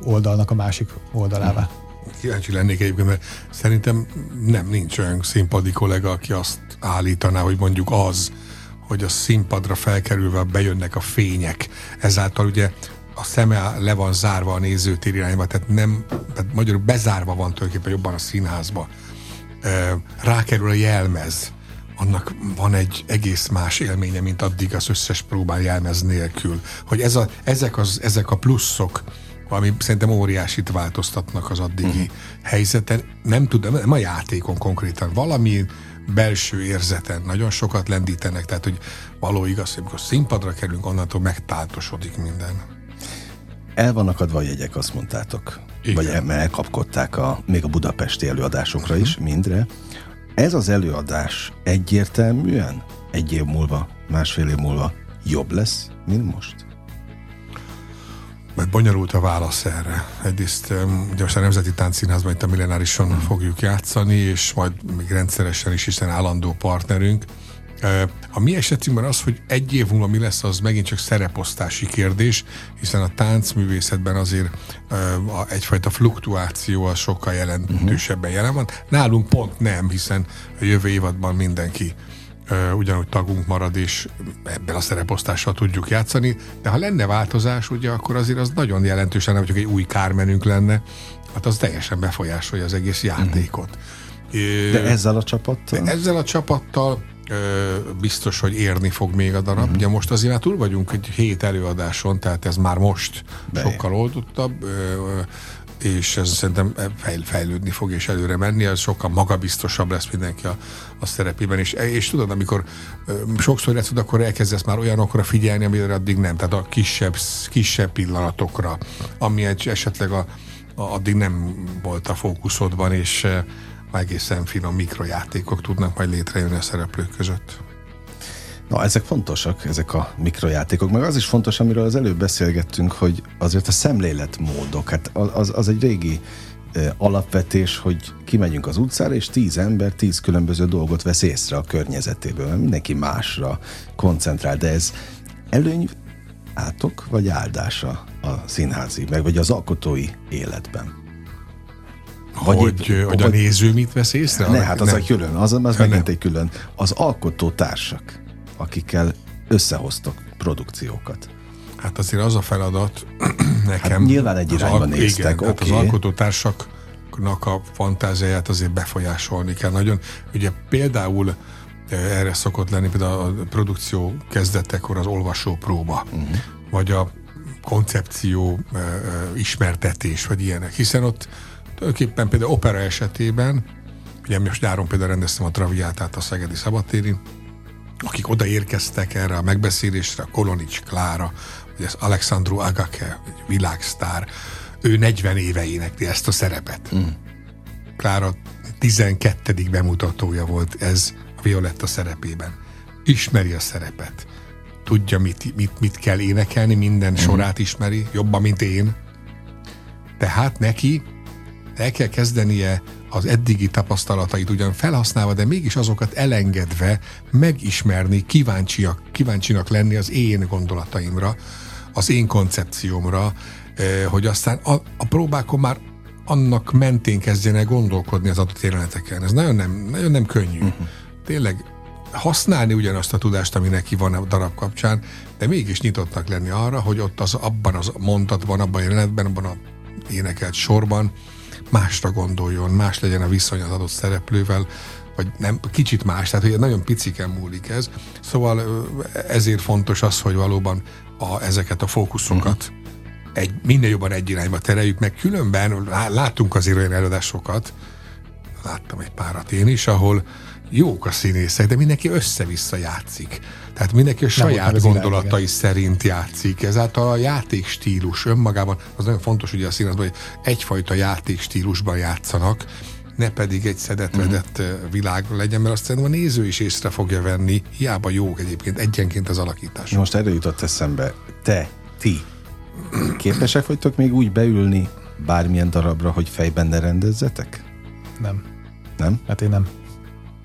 Speaker 4: oldalnak a másik oldalává. Mm
Speaker 3: kíváncsi lennék egyébként, mert szerintem nem nincs olyan színpadi kollega, aki azt állítaná, hogy mondjuk az, hogy a színpadra felkerülve bejönnek a fények. Ezáltal ugye a szeme le van zárva a nézőtér irányba, tehát nem, tehát magyarul bezárva van tulajdonképpen jobban a színházba. Rákerül a jelmez, annak van egy egész más élménye, mint addig az összes próbál jelmez nélkül. Hogy ez a, ezek, az, ezek a pluszok, ami szerintem óriásit változtatnak az addigi uh-huh. helyzeten. Nem tudom, nem a játékon konkrétan, valami belső érzeten nagyon sokat lendítenek, tehát hogy való igaz, hogy amikor színpadra kerülünk, onnantól megtáltosodik minden.
Speaker 2: El vannak adva a jegyek, azt mondtátok. Igen. Vagy el, elkapkodták a, még a budapesti előadásokra uh-huh. is, mindre. Ez az előadás egyértelműen egy év múlva, másfél év múlva jobb lesz, mint most?
Speaker 3: Mert bonyolult a válasz erre. Egyrészt ugye most a Nemzeti Táncszínházban itt a millenárison mm. fogjuk játszani, és majd még rendszeresen is, hiszen állandó partnerünk. A mi esetünkben az, hogy egy év múlva mi lesz, az megint csak szereposztási kérdés, hiszen a táncművészetben azért egyfajta fluktuáció az sokkal jelentősebben jelen van. Nálunk pont nem, hiszen a jövő évadban mindenki ugyanúgy tagunk marad, és ebben a szereposztással tudjuk játszani, de ha lenne változás, ugye akkor azért az nagyon jelentős lenne, hogy egy új kármenünk lenne, hát az teljesen befolyásolja az egész játékot.
Speaker 2: De ezzel a csapattal?
Speaker 3: Ezzel a csapattal biztos, hogy érni fog még a darab. Uh-huh. Ugye most azért már túl vagyunk egy hét előadáson, tehát ez már most Bejön. sokkal oldottabb és ez szerintem fejlődni fog és előre menni, ez sokkal magabiztosabb lesz mindenki a, a szerepében, és, és tudod, amikor sokszor lesz, akkor elkezdesz már olyanokra figyelni, amire addig nem, tehát a kisebb, kisebb pillanatokra, ami egy, esetleg a, a, addig nem volt a fókuszodban, és egészen finom mikrojátékok tudnak majd létrejönni a szereplők között.
Speaker 2: Na, ezek fontosak, ezek a mikrojátékok. Meg az is fontos, amiről az előbb beszélgettünk, hogy azért a szemléletmódok, hát az, az egy régi alapvetés, hogy kimegyünk az utcára, és tíz ember tíz különböző dolgot vesz észre a környezetéből, mert mindenki másra koncentrál, de ez előny átok, vagy áldása a színházi, meg vagy az alkotói életben?
Speaker 3: Vagy hogy, épp, hogy a néző mit vesz észre?
Speaker 2: Ne, hát az nem. egy külön, az, az megint egy külön. Az alkotó társak akikkel összehoztok produkciókat.
Speaker 3: Hát azért az a feladat [CLEARS THROAT] nekem... Hát
Speaker 2: nyilván egy irányba néztek,
Speaker 3: igen, okay. hát az alkotótársaknak a fantáziáját azért befolyásolni kell nagyon. Ugye például eh, erre szokott lenni például a produkció kezdetekor az olvasó próba, uh-huh. vagy a koncepció uh, ismertetés, vagy ilyenek. Hiszen ott tulajdonképpen például opera esetében, ugye most nyáron például rendeztem a Traviátát a Szegedi Szabadtérin, akik odaérkeztek erre a megbeszélésre, a Kolonics Klára, vagy az Alexandru Agake, egy világsztár, ő 40 éve énekli ezt a szerepet. Mm. Klára 12. bemutatója volt ez a Violetta szerepében. Ismeri a szerepet. Tudja, mit, mit, mit kell énekelni, minden mm. sorát ismeri, jobban, mint én. Tehát neki el kell kezdenie az eddigi tapasztalatait ugyan felhasználva, de mégis azokat elengedve megismerni, kíváncsiak, kíváncsinak lenni az én gondolataimra, az én koncepciómra, eh, hogy aztán a, a próbákon már annak mentén kezdjenek gondolkodni az adott jeleneteken. Ez nagyon nem, nagyon nem könnyű. Uh-huh. Tényleg használni ugyanazt a tudást, ami neki van a darab kapcsán, de mégis nyitottak lenni arra, hogy ott az abban az mondatban, abban a jelenetben, abban a énekelt sorban másra gondoljon, más legyen a viszony az adott szereplővel, vagy nem, kicsit más, tehát hogy nagyon piciken múlik ez. Szóval ezért fontos az, hogy valóban a, ezeket a fókuszokat uh-huh. egy, minél jobban egy irányba tereljük, meg különben látunk azért olyan előadásokat, láttam egy párat én is, ahol jók a színészek, de mindenki össze-vissza játszik. Tehát mindenki a saját gondolatai irány, szerint játszik. Ezáltal a játékstílus önmagában, az nagyon fontos ugye a színházban, hogy egyfajta játékstílusban játszanak, ne pedig egy szedetvedett uh-huh. világ legyen, mert azt szerintem a néző is észre fogja venni, hiába jók egyébként egyenként az alakítás.
Speaker 2: Most erről jutott eszembe, te, ti, képesek vagytok még úgy beülni bármilyen darabra, hogy fejben ne rendezzetek?
Speaker 4: Nem.
Speaker 2: Nem?
Speaker 4: Hát én nem.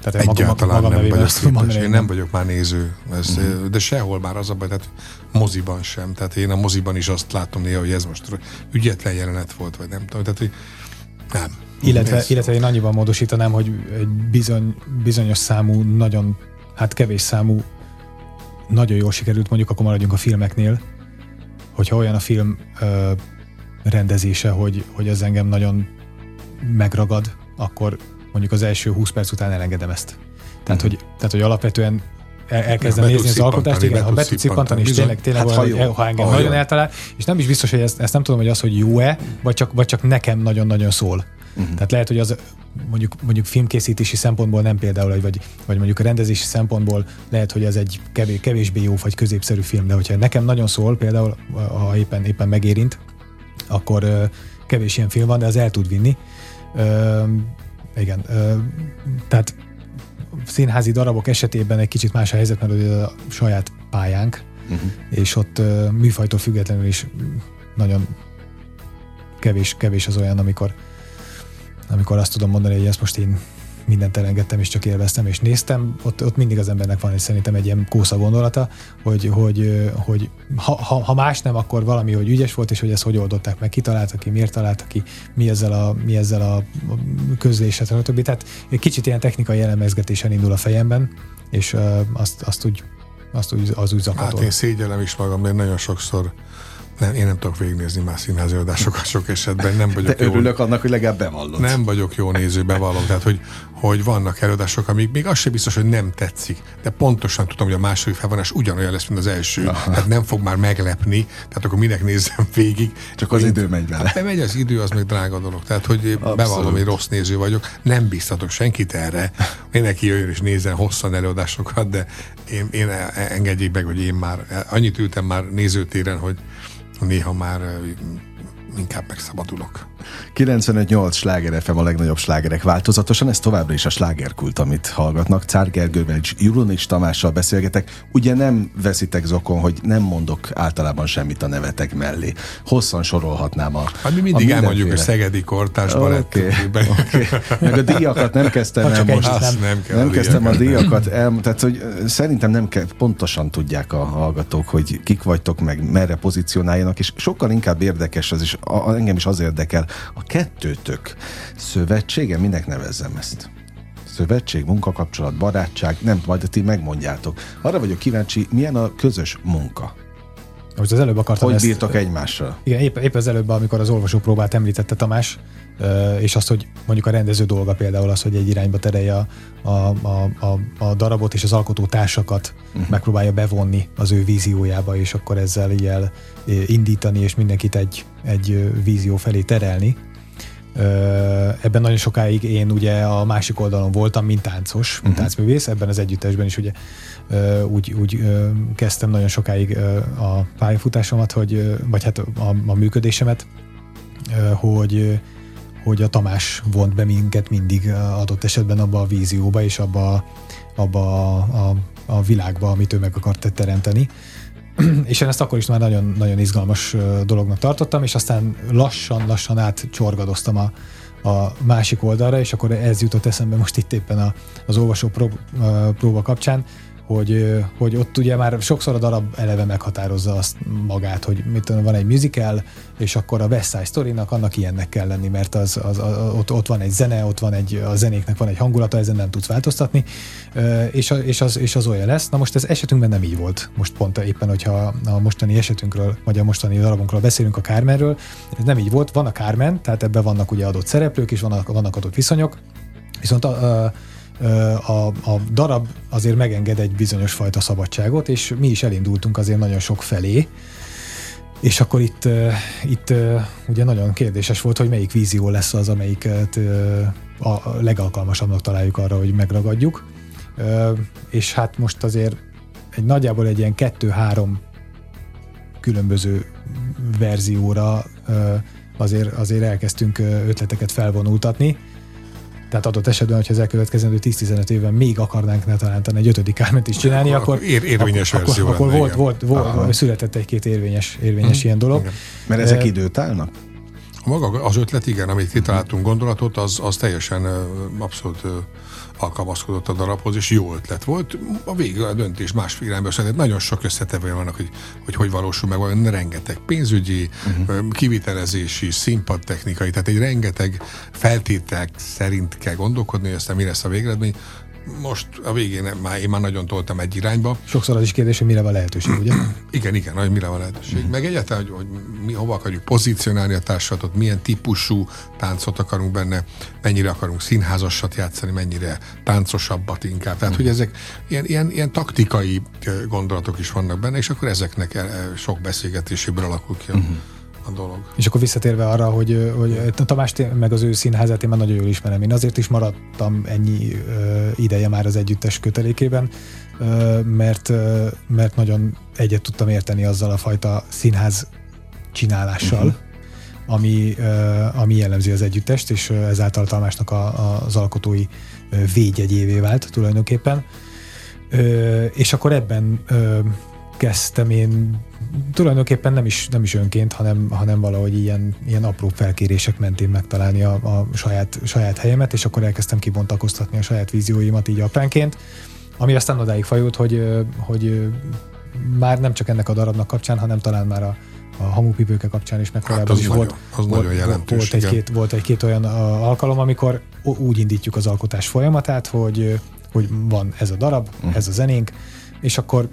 Speaker 3: Tehát Egyáltalán magam, nem vagyok képes. Én nem vagyok már néző, ez, uh-huh. de sehol már az a baj, tehát moziban sem. Tehát én a moziban is azt látom néha, hogy ez most ügyetlen jelenet volt, vagy nem tudom. Tehát, hogy nem.
Speaker 4: Illetve, illetve én annyiban módosítanám, hogy egy bizony, bizonyos számú, nagyon, hát kevés számú, nagyon jól sikerült, mondjuk akkor maradjunk a filmeknél, hogyha olyan a film ö, rendezése, hogy, hogy ez engem nagyon megragad, akkor mondjuk az első 20 perc után elengedem ezt. Tehát, uh-huh. hogy, tehát hogy alapvetően el, elkezdem ja, nézni az alkotást, igen, ha be tud szippantani, és tényleg, tényleg hát, valahogy, ha, jó, ha engem ha nagyon eltalál, és nem is biztos, hogy ezt, ezt nem tudom, hogy az, hogy jó-e, vagy csak, vagy csak nekem nagyon-nagyon szól. Uh-huh. Tehát lehet, hogy az mondjuk, mondjuk filmkészítési szempontból nem például, vagy, vagy mondjuk a rendezési szempontból lehet, hogy ez egy kevés, kevésbé jó vagy középszerű film, de hogyha nekem nagyon szól, például ha éppen, éppen megérint, akkor kevés ilyen film van, de az el tud vinni. Igen, tehát színházi darabok esetében egy kicsit más a helyzet, mert ugye a saját pályánk, uh-huh. és ott műfajtól függetlenül is nagyon kevés, kevés az olyan, amikor, amikor azt tudom mondani, hogy ezt most én mindent elengedtem, és csak élveztem, és néztem, ott, ott mindig az embernek van egy szerintem egy ilyen kósza gondolata, hogy, hogy, hogy ha, ha, ha, más nem, akkor valami, hogy ügyes volt, és hogy ezt hogy oldották meg, ki találta ki, miért találta ki, mi ezzel a, mi ezzel a közléssel, stb. Tehát egy kicsit ilyen technikai elemezgetésen indul a fejemben, és azt, azt úgy azt úgy, az úgy zakatol.
Speaker 3: Hát én szégyellem is magam, de nagyon sokszor nem, én nem tudok végignézni már színházi adásokat sok esetben, nem vagyok
Speaker 2: De jó. örülök annak, hogy legalább bevallod.
Speaker 3: Nem vagyok jó néző, bevallom. Tehát, hogy, hogy vannak előadások, amik még az sem biztos, hogy nem tetszik, de pontosan tudom, hogy a második felvonás ugyanolyan lesz, mint az első. Aha. Tehát nem fog már meglepni, tehát akkor minek nézzem végig.
Speaker 2: Csak az én, idő megy vele.
Speaker 3: Hát megy az idő, az még drága dolog. Tehát, hogy Abszolút. bevallom, hogy rossz néző vagyok. Nem biztatok senkit erre. Mindenki jöjjön és nézzen hosszan előadásokat, de én, én engedjék meg, hogy én már annyit ültem már nézőtéren, hogy néha már inkább megszabadulok.
Speaker 2: 95-8 sláger FM a legnagyobb slágerek változatosan, ez továbbra is a slágerkult, amit hallgatnak. Cár Gergővel és Juronics Tamással beszélgetek. Ugye nem veszitek zokon, hogy nem mondok általában semmit a nevetek mellé. Hosszan sorolhatnám a
Speaker 3: Hát mi mindig a elmondjuk a Szegedi Kortárs
Speaker 2: okay, okay. Meg a díjakat nem kezdtem el most.
Speaker 3: Nem, nem, kell
Speaker 2: nem kezdtem a díjakat el, tehát hogy szerintem nem kell, pontosan tudják a hallgatók, hogy kik vagytok, meg merre pozícionáljanak, és sokkal inkább érdekes az is, a, engem is az érdekel, a kettőtök szövetsége, minek nevezzem ezt? Szövetség, munkakapcsolat, barátság, nem, majd ti megmondjátok. Arra vagyok kíváncsi, milyen a közös munka?
Speaker 4: Most az előbb akartam
Speaker 2: Hogy
Speaker 4: ezt,
Speaker 2: bírtok egymással?
Speaker 4: Igen, épp, épp az előbb, amikor az olvasópróbát említette Tamás, és azt, hogy mondjuk a rendező dolga például az, hogy egy irányba terelje a, a, a, a, a darabot és az alkotó társakat uh-huh. megpróbálja bevonni az ő víziójába, és akkor ezzel ilyen indítani, és mindenkit egy, egy vízió felé terelni. Ebben nagyon sokáig én ugye a másik oldalon voltam, mint táncos, mint uh-huh. táncművész, ebben az együttesben is ugye úgy, úgy kezdtem nagyon sokáig a pályafutásomat, hogy, vagy hát a, a működésemet, hogy hogy a Tamás vont be minket mindig adott esetben abba a vízióba és abba, abba a, a, a világba, amit ő meg akart teremteni. [CLEARS THROAT] és én ezt akkor is már nagyon, nagyon izgalmas dolognak tartottam, és aztán lassan-lassan átcsorgadoztam a, a másik oldalra, és akkor ez jutott eszembe most itt éppen a, az olvasó prób, próba kapcsán, hogy, hogy ott ugye már sokszor a darab eleve meghatározza azt magát, hogy mit tudom, van egy musical, és akkor a West Side Story-nak annak ilyennek kell lenni, mert az, az, az, ott, ott, van egy zene, ott van egy, a zenéknek van egy hangulata, ezen nem tudsz változtatni, és, és, az, és az olyan lesz. Na most ez esetünkben nem így volt. Most pont éppen, hogyha a mostani esetünkről, vagy a mostani darabunkról beszélünk a Carmenről, ez nem így volt. Van a Carmen, tehát ebben vannak ugye adott szereplők, és vannak, vannak adott viszonyok, viszont a, a a, a darab azért megenged egy bizonyos fajta szabadságot, és mi is elindultunk azért nagyon sok felé, és akkor itt, itt ugye nagyon kérdéses volt, hogy melyik vízió lesz az, amelyiket a legalkalmasabbnak találjuk arra, hogy megragadjuk. És hát most azért egy nagyjából egy ilyen kettő-három különböző verzióra azért, azért elkezdtünk ötleteket felvonultatni, tehát adott esetben, hogyha az elkövetkezendő 10-15 évben még akarnánk ne talán egy ötödik kárment is csinálni, akkor, akkor
Speaker 3: ér, érvényes
Speaker 4: akkor,
Speaker 3: verzió
Speaker 4: akkor, akkor volt, volt, volt, volt, született egy-két érvényes, érvényes hmm. ilyen dolog. Igen.
Speaker 2: Mert ezek időt állnak?
Speaker 3: Maga az ötlet, igen, amit kitaláltunk gondolatot, az, az teljesen abszolút alkalmazkodott a darabhoz, és jó ötlet volt. A vége a döntés más irányba született. Nagyon sok összetevője vannak, hogy, hogy hogy valósul meg, olyan rengeteg pénzügyi, uh-huh. kivitelezési, színpadtechnikai, tehát egy rengeteg feltétel szerint kell gondolkodni, hogy aztán mi lesz a végeredmény most a végén már, én már nagyon toltam egy irányba.
Speaker 4: Sokszor az is kérdés, hogy mire van lehetőség, ugye? [CLEARS THROAT]
Speaker 3: igen, igen, hogy mire van lehetőség. Meg egyáltalán, hogy, hogy mi hova akarjuk pozícionálni a társadatot, milyen típusú táncot akarunk benne, mennyire akarunk színházasat játszani, mennyire táncosabbat inkább. Tehát, hogy ezek ilyen, ilyen, ilyen taktikai gondolatok is vannak benne, és akkor ezeknek sok beszélgetéséből alakul ki a, a dolog.
Speaker 4: És akkor visszatérve arra, hogy, hogy Tamás meg az ő színházát én már nagyon jól ismerem. Én azért is maradtam ennyi ideje már az együttes kötelékében, mert, mert nagyon egyet tudtam érteni azzal a fajta színház csinálással, uh-huh. ami, ami jellemzi az együttest, és ezáltal Tamásnak a, a, az alkotói védjegyévé vált tulajdonképpen. Ö, és akkor ebben ö, kezdtem én tulajdonképpen nem is, nem is önként, hanem, hanem valahogy ilyen, ilyen apró felkérések mentén megtalálni a, a saját, saját helyemet, és akkor elkezdtem kibontakoztatni a saját vízióimat így apránként, ami aztán odáig fajult, hogy, hogy már nem csak ennek a darabnak kapcsán, hanem talán már a, a hamupipőke kapcsán is, meg
Speaker 3: hát is volt,
Speaker 4: az volt,
Speaker 3: nagyon jelentős,
Speaker 4: volt, egy-két, volt egy-két olyan alkalom, amikor úgy indítjuk az alkotás folyamatát, hogy, hogy van ez a darab, uh-huh. ez a zenénk, és akkor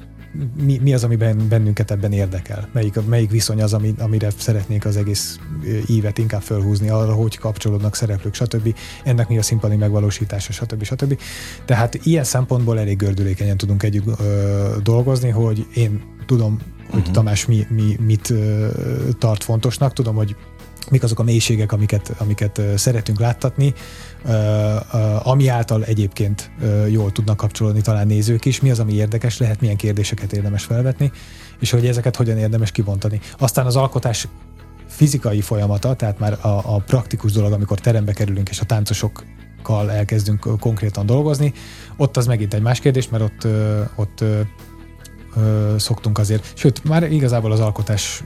Speaker 4: mi, mi az, ami bennünket ebben érdekel? Melyik, melyik viszony az, ami, amire szeretnék az egész ívet inkább felhúzni, arra, hogy kapcsolódnak szereplők, stb. Ennek mi a színpadi megvalósítása, stb. stb. Tehát ilyen szempontból elég gördülékenyen tudunk együtt ö, dolgozni, hogy én tudom, hogy uh-huh. Tamás mi, mi, mit ö, tart fontosnak, tudom, hogy mik azok a mélységek, amiket, amiket szeretünk láttatni, ami által egyébként jól tudnak kapcsolódni talán nézők is, mi az, ami érdekes lehet, milyen kérdéseket érdemes felvetni, és hogy ezeket hogyan érdemes kibontani. Aztán az alkotás fizikai folyamata, tehát már a, a praktikus dolog, amikor terembe kerülünk, és a táncosokkal elkezdünk konkrétan dolgozni, ott az megint egy más kérdés, mert ott, ott szoktunk azért, sőt, már igazából az alkotás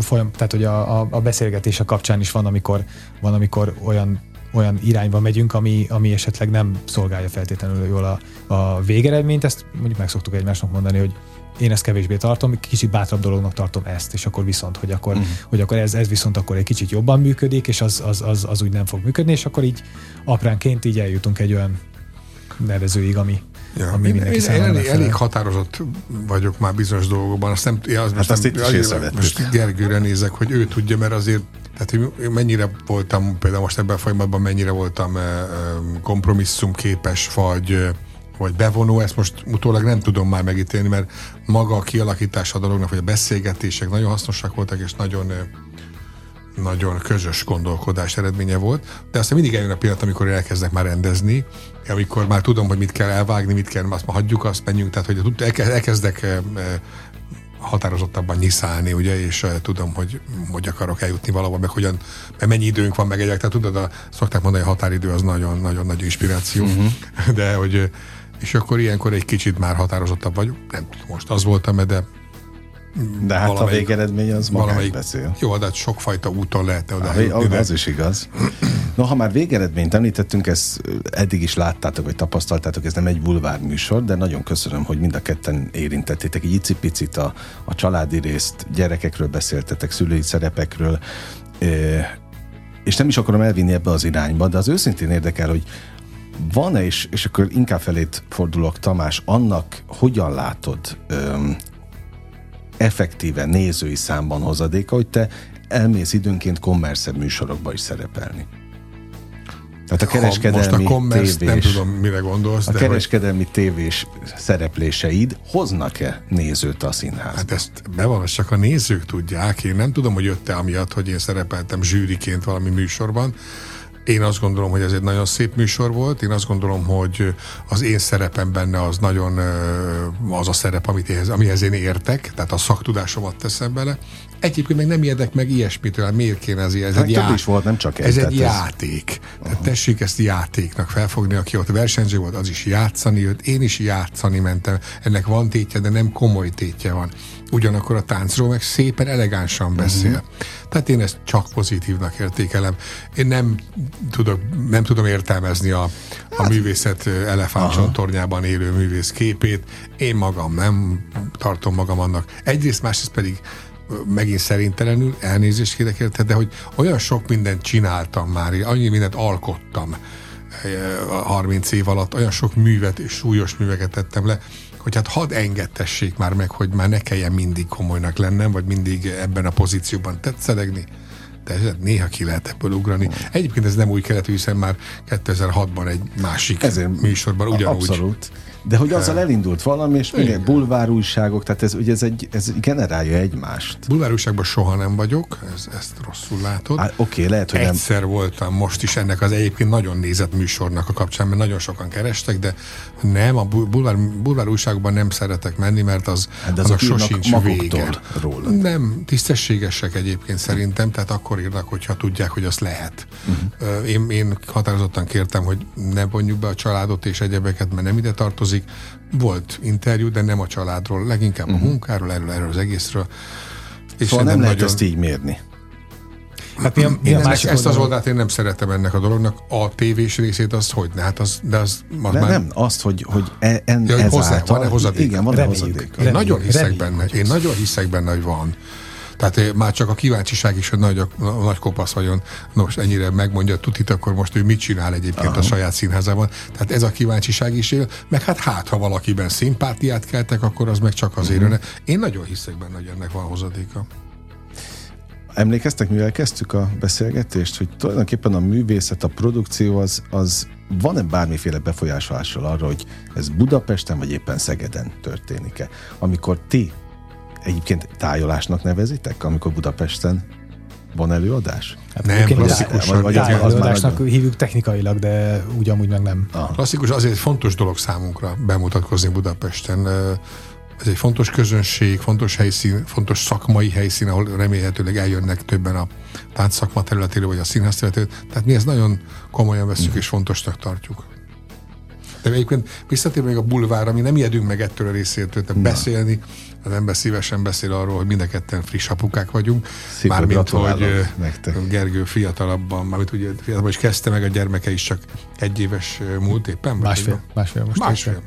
Speaker 4: folyam, tehát hogy a, a, a beszélgetése kapcsán is van, amikor, van, amikor olyan olyan irányba megyünk, ami, ami esetleg nem szolgálja feltétlenül jól a, a végeredményt, ezt mondjuk meg szoktuk egymásnak mondani, hogy én ezt kevésbé tartom, kicsit bátrabb dolognak tartom ezt, és akkor viszont, hogy akkor, uh-huh. hogy akkor ez, ez viszont akkor egy kicsit jobban működik, és az, az, az, az úgy nem fog működni, és akkor így apránként így eljutunk egy olyan nevezőig, ami,
Speaker 3: Ja, ami én, én, én elég, elég határozott vagyok már bizonyos dolgokban. Azt nem,
Speaker 2: ja, az hát most azt nem, itt azért,
Speaker 3: most Gergőre nézek, hogy ő tudja, mert azért tehát, hogy mennyire voltam, például most ebben a folyamatban mennyire voltam kompromisszumképes, vagy, vagy bevonó, ezt most utólag nem tudom már megítélni, mert maga a kialakítása a dolognak, vagy a beszélgetések nagyon hasznosak voltak, és nagyon nagyon közös gondolkodás eredménye volt, de aztán mindig eljön a pillanat, amikor elkezdek már rendezni, amikor már tudom, hogy mit kell elvágni, mit kell, azt már hagyjuk, azt menjünk, tehát hogy elkezdek határozottabban nyiszálni, ugye, és uh, tudom, hogy hogy akarok eljutni valahol, meg hogyan, meg mennyi időnk van, meg egyek, tehát tudod, a, szokták mondani, hogy a határidő az nagyon-nagyon nagy inspiráció, uh-huh. [LAUGHS] de hogy és akkor ilyenkor egy kicsit már határozottabb vagyok, nem tudom, most az voltam, de
Speaker 2: De hát a végeredmény az magáig beszél.
Speaker 3: Jó, de hát sokfajta úton lehetne oda.
Speaker 2: Az is igaz. No, ha már végeredményt említettünk, ezt eddig is láttátok, vagy tapasztaltátok, ez nem egy bulvár műsor, de nagyon köszönöm, hogy mind a ketten érintettétek egy icipicit a, a családi részt, gyerekekről beszéltetek, szülői szerepekről, és nem is akarom elvinni ebbe az irányba, de az őszintén érdekel, hogy van-e, és, és akkor inkább felét fordulok, Tamás, annak hogyan látod öm, effektíve nézői számban hozadéka, hogy te elmész időnként kommerszebb műsorokba is szerepelni?
Speaker 3: Tehát a kereskedelmi ha most a tévés, nem tudom, mire gondolsz.
Speaker 2: A de kereskedelmi hogy... tévés szerepléseid hoznak-e nézőt a színházba?
Speaker 3: Hát ezt bevallom, csak a nézők tudják. Én nem tudom, hogy jött-e amiatt, hogy én szerepeltem zsűriként valami műsorban, én azt gondolom, hogy ez egy nagyon szép műsor volt. Én azt gondolom, hogy az én szerepem benne az nagyon az a szerep, amit éhez, amihez én értek, tehát a szaktudásomat teszem bele. Egyébként meg nem érdek meg ilyesmitől, hát miért kéne ez, ez
Speaker 2: hát egy já... is volt, nem csak
Speaker 3: egy. Ez egy játék. Ez... Tehát tessék ezt játéknak felfogni, aki ott versenyző volt, az is játszani jött, én is játszani mentem. Ennek van tétje, de nem komoly tétje van. Ugyanakkor a táncról meg szépen elegánsan beszél. Uh-huh. Tehát én ezt csak pozitívnak értékelem. Én nem, tudok, nem tudom értelmezni a, a hát- művészet elefántcsontornyában élő művész képét. Én magam nem tartom magam annak. Egyrészt, másrészt pedig megint szerintelenül, elnézést kérek érte, de hogy olyan sok mindent csináltam már, annyi mindent alkottam 30 év alatt, olyan sok művet és súlyos műveket tettem le, hogy hát hadd engedtessék már meg, hogy már ne kelljen mindig komolynak lennem, vagy mindig ebben a pozícióban tetszelegni de néha ki lehet ebből ugrani. Egyébként ez nem új keletű, hiszen már 2006-ban egy másik Ezért műsorban ugyanúgy.
Speaker 2: Abszolút. De hogy azzal elindult valami, és még bulvár újságok, tehát ez, ugye ez, egy, ez generálja egymást.
Speaker 3: Bulvár újságban soha nem vagyok, ez, ezt rosszul látod.
Speaker 2: Oké, okay, lehet, hogy
Speaker 3: Egyszer nem... voltam most is ennek az egyébként nagyon nézett műsornak a kapcsán, mert nagyon sokan kerestek, de nem, a bulvár, bulvár újságban nem szeretek menni, mert az, hát
Speaker 2: azok
Speaker 3: sosincs vége.
Speaker 2: Róla.
Speaker 3: Nem, tisztességesek egyébként szerintem, tehát akkor írnak, hogyha tudják, hogy azt lehet. Uh-huh. Én, én határozottan kértem, hogy ne vonjuk be a családot és egyebeket, mert nem ide tartozik, tartozik. Volt interjú, de nem a családról, leginkább uh-huh. a mhm. munkáról, erről, erről az egészről.
Speaker 2: És szóval nem lehet nagyon... ezt így mérni.
Speaker 3: Hát mi a, mi én a ennek, ezt az oldalt én nem szeretem ennek a dolognak. A tévés részét az hogy ne? Hát az, de az,
Speaker 2: az de már... nem, azt, hogy, hogy e, en, ja, ez hozzá,
Speaker 3: van-e hozadék?
Speaker 2: Igen, van-e hozadék?
Speaker 3: Én nagyon hiszek reméljük, benne. Én nagyon hiszek benne, hogy van. Tehát eh, már csak a kíváncsiság is, hogy nagy, a, nagy kopasz vagyon, most ennyire megmondja tutit, akkor most ő mit csinál egyébként Aha. a saját színházában. Tehát ez a kíváncsiság is él, meg hát hát, ha valakiben szimpátiát keltek, akkor az meg csak azért uh-huh. Én nagyon hiszek benne, hogy ennek van hozadéka.
Speaker 2: Emlékeztek, mivel kezdtük a beszélgetést, hogy tulajdonképpen a művészet, a produkció az, az van-e bármiféle befolyásolással arra, hogy ez Budapesten vagy éppen Szegeden történik-e? Amikor ti egyébként tájolásnak nevezitek, amikor Budapesten van előadás?
Speaker 4: Hát nem, klasszikusan. Vagy, vagy előadásnak nagyon... hívjuk technikailag, de úgy amúgy meg nem.
Speaker 3: Ah. Klasszikus azért egy fontos dolog számunkra bemutatkozni Budapesten. Ez egy fontos közönség, fontos helyszín, fontos szakmai helyszín, ahol remélhetőleg eljönnek többen a tánc szakma területére, vagy a színház területére. Tehát mi ezt nagyon komolyan veszük mm. és fontosnak tartjuk. De egyébként visszatérve még a bulvára, mi nem ijedünk meg ettől a részétől, tehát beszélni, az ember szívesen beszél arról, hogy mind a ketten friss apukák vagyunk. Szépen mármint, hogy nektek. Gergő fiatalabban, mármint ugye fiatalabban is kezdte meg a gyermeke is csak egy éves múlt éppen.
Speaker 4: Másfél, másfél most.
Speaker 3: Másfél.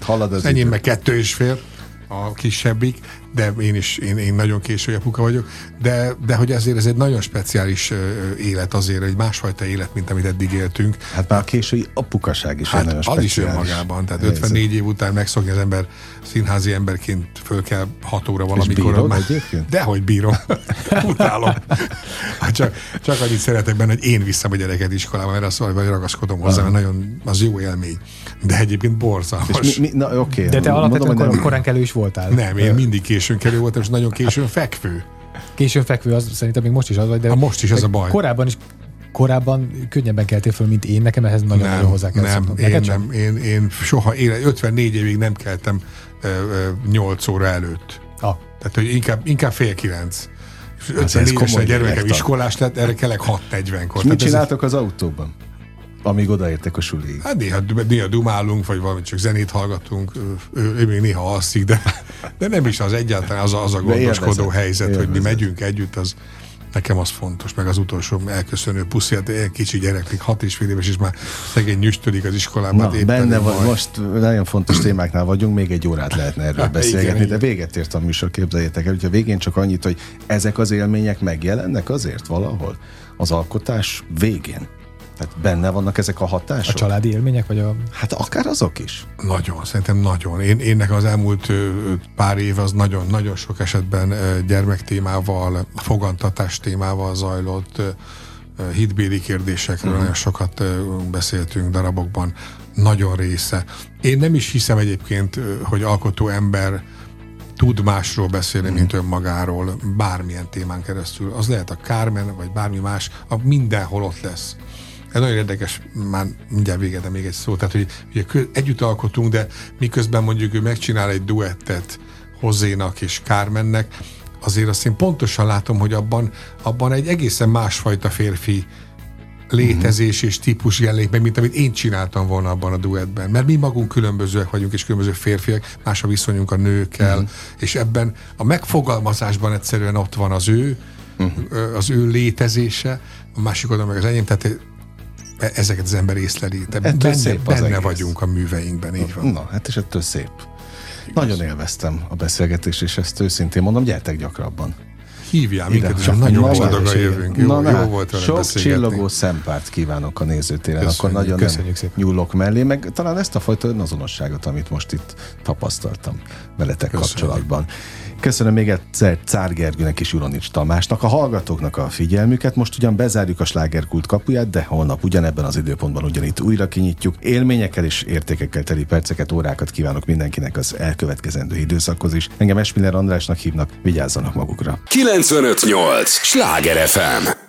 Speaker 3: Halad az Enyém meg kettő és fél a kisebbik, de én is én, én nagyon késői apuka vagyok, de, de hogy azért ez egy nagyon speciális élet azért, egy másfajta élet, mint amit eddig éltünk.
Speaker 2: Hát már a késői apukaság is
Speaker 3: hát
Speaker 2: nagyon
Speaker 3: az speciális. is önmagában, tehát 54 év után megszokni az ember színházi emberként föl kell 6 óra valamikor. És
Speaker 2: bírom egyébként?
Speaker 3: Dehogy bírom. [LAUGHS] Utálom. Hát csak, csak annyit szeretek benne, hogy én viszem a gyereket iskolába, mert azt vagy ragaszkodom hozzá, mert nagyon az jó élmény. De egyébként borzalmas.
Speaker 2: Mi, mi, na, okay.
Speaker 4: De te alapvetően kor, korán kelő is voltál.
Speaker 3: Nem, én mindig későn kelő voltam, és nagyon későn fekvő.
Speaker 4: Későn fekvő, az szerintem még most is az vagy, de
Speaker 3: ha most is az a baj.
Speaker 4: Korábban is korábban könnyebben keltél föl, mint én, nekem ehhez nagyon, nagyon hozzá kell
Speaker 3: Nem, én, nem én, én soha, én 54 évig nem keltem 8 óra előtt. Ah. Tehát, hogy inkább, inkább fél kilenc. 54 a gyermekem iskolás lett, erre kellek 6.40-kor.
Speaker 2: Mit csináltok az autóban? Amíg odaértek a sulig.
Speaker 3: Hát néha, néha dumálunk, vagy valami csak zenét hallgatunk, ő, ő még néha alszik, de, de nem is az egyáltalán az a, az a gondoskodó helyzet, élvezet. hogy mi megyünk együtt, az, Nekem az fontos, meg az utolsó elköszönő puszi, hát egy kicsi gyerek, még hat és fél éves, és már szegény nyüstölik az iskolában.
Speaker 2: Na, benne van, most nagyon fontos témáknál vagyunk, még egy órát lehetne erről beszélgetni, igen, de véget ért a műsor, képzeljétek el, hogyha végén csak annyit, hogy ezek az élmények megjelennek azért valahol az alkotás végén. Tehát benne vannak ezek a hatások?
Speaker 4: A családi élmények, vagy a...
Speaker 2: Hát akár azok is.
Speaker 3: Nagyon, szerintem nagyon. Én, én nekem az elmúlt pár év az nagyon, nagyon sok esetben gyermektémával, fogantatás témával zajlott, hitbéli kérdésekről uh-huh. nagyon sokat beszéltünk darabokban, nagyon része. Én nem is hiszem egyébként, hogy alkotó ember tud másról beszélni, mint önmagáról, bármilyen témán keresztül. Az lehet a Carmen, vagy bármi más, a mindenhol ott lesz. Ez nagyon érdekes, már mindjárt vége, de még egy szó. Tehát, hogy ugye együtt alkotunk, de miközben mondjuk ő megcsinál egy duettet Hozénak és Kármennek, azért azt én pontosan látom, hogy abban, abban egy egészen másfajta férfi létezés és típus jelenik meg, mint amit én csináltam volna abban a duettben. Mert mi magunk különbözőek vagyunk, és különböző férfiak, más a viszonyunk a nőkkel, uh-huh. és ebben a megfogalmazásban egyszerűen ott van az ő, uh-huh. az ő létezése, a másik oldalon meg az enyém, tehát ezeket az ember észleli. De ettől benne, szép benne vagyunk a műveinkben, így van.
Speaker 2: Na, hát és ettől szép. Igaz. Nagyon élveztem a beszélgetést, és ezt őszintén mondom, gyertek gyakrabban.
Speaker 3: Hívjál minket, és nagyon boldogan jövünk. Jó, na, jó volt
Speaker 2: Sok csillogó szempárt kívánok a nézőtéren, akkor nagyon köszönjük szépen. nyúlok mellé, meg talán ezt a fajta önazonosságot, amit most itt tapasztaltam veletek köszönjük. kapcsolatban. Köszönöm még egyszer Cár Gergőnek és Uronics Tamásnak, a hallgatóknak a figyelmüket. Most ugyan bezárjuk a slágerkult kapuját, de holnap ugyanebben az időpontban ugyanitt újra kinyitjuk. Élményekkel és értékekkel teli perceket, órákat kívánok mindenkinek az elkövetkezendő időszakhoz is. Engem Esmiller Andrásnak hívnak, vigyázzanak magukra.
Speaker 1: 958! Sláger FM!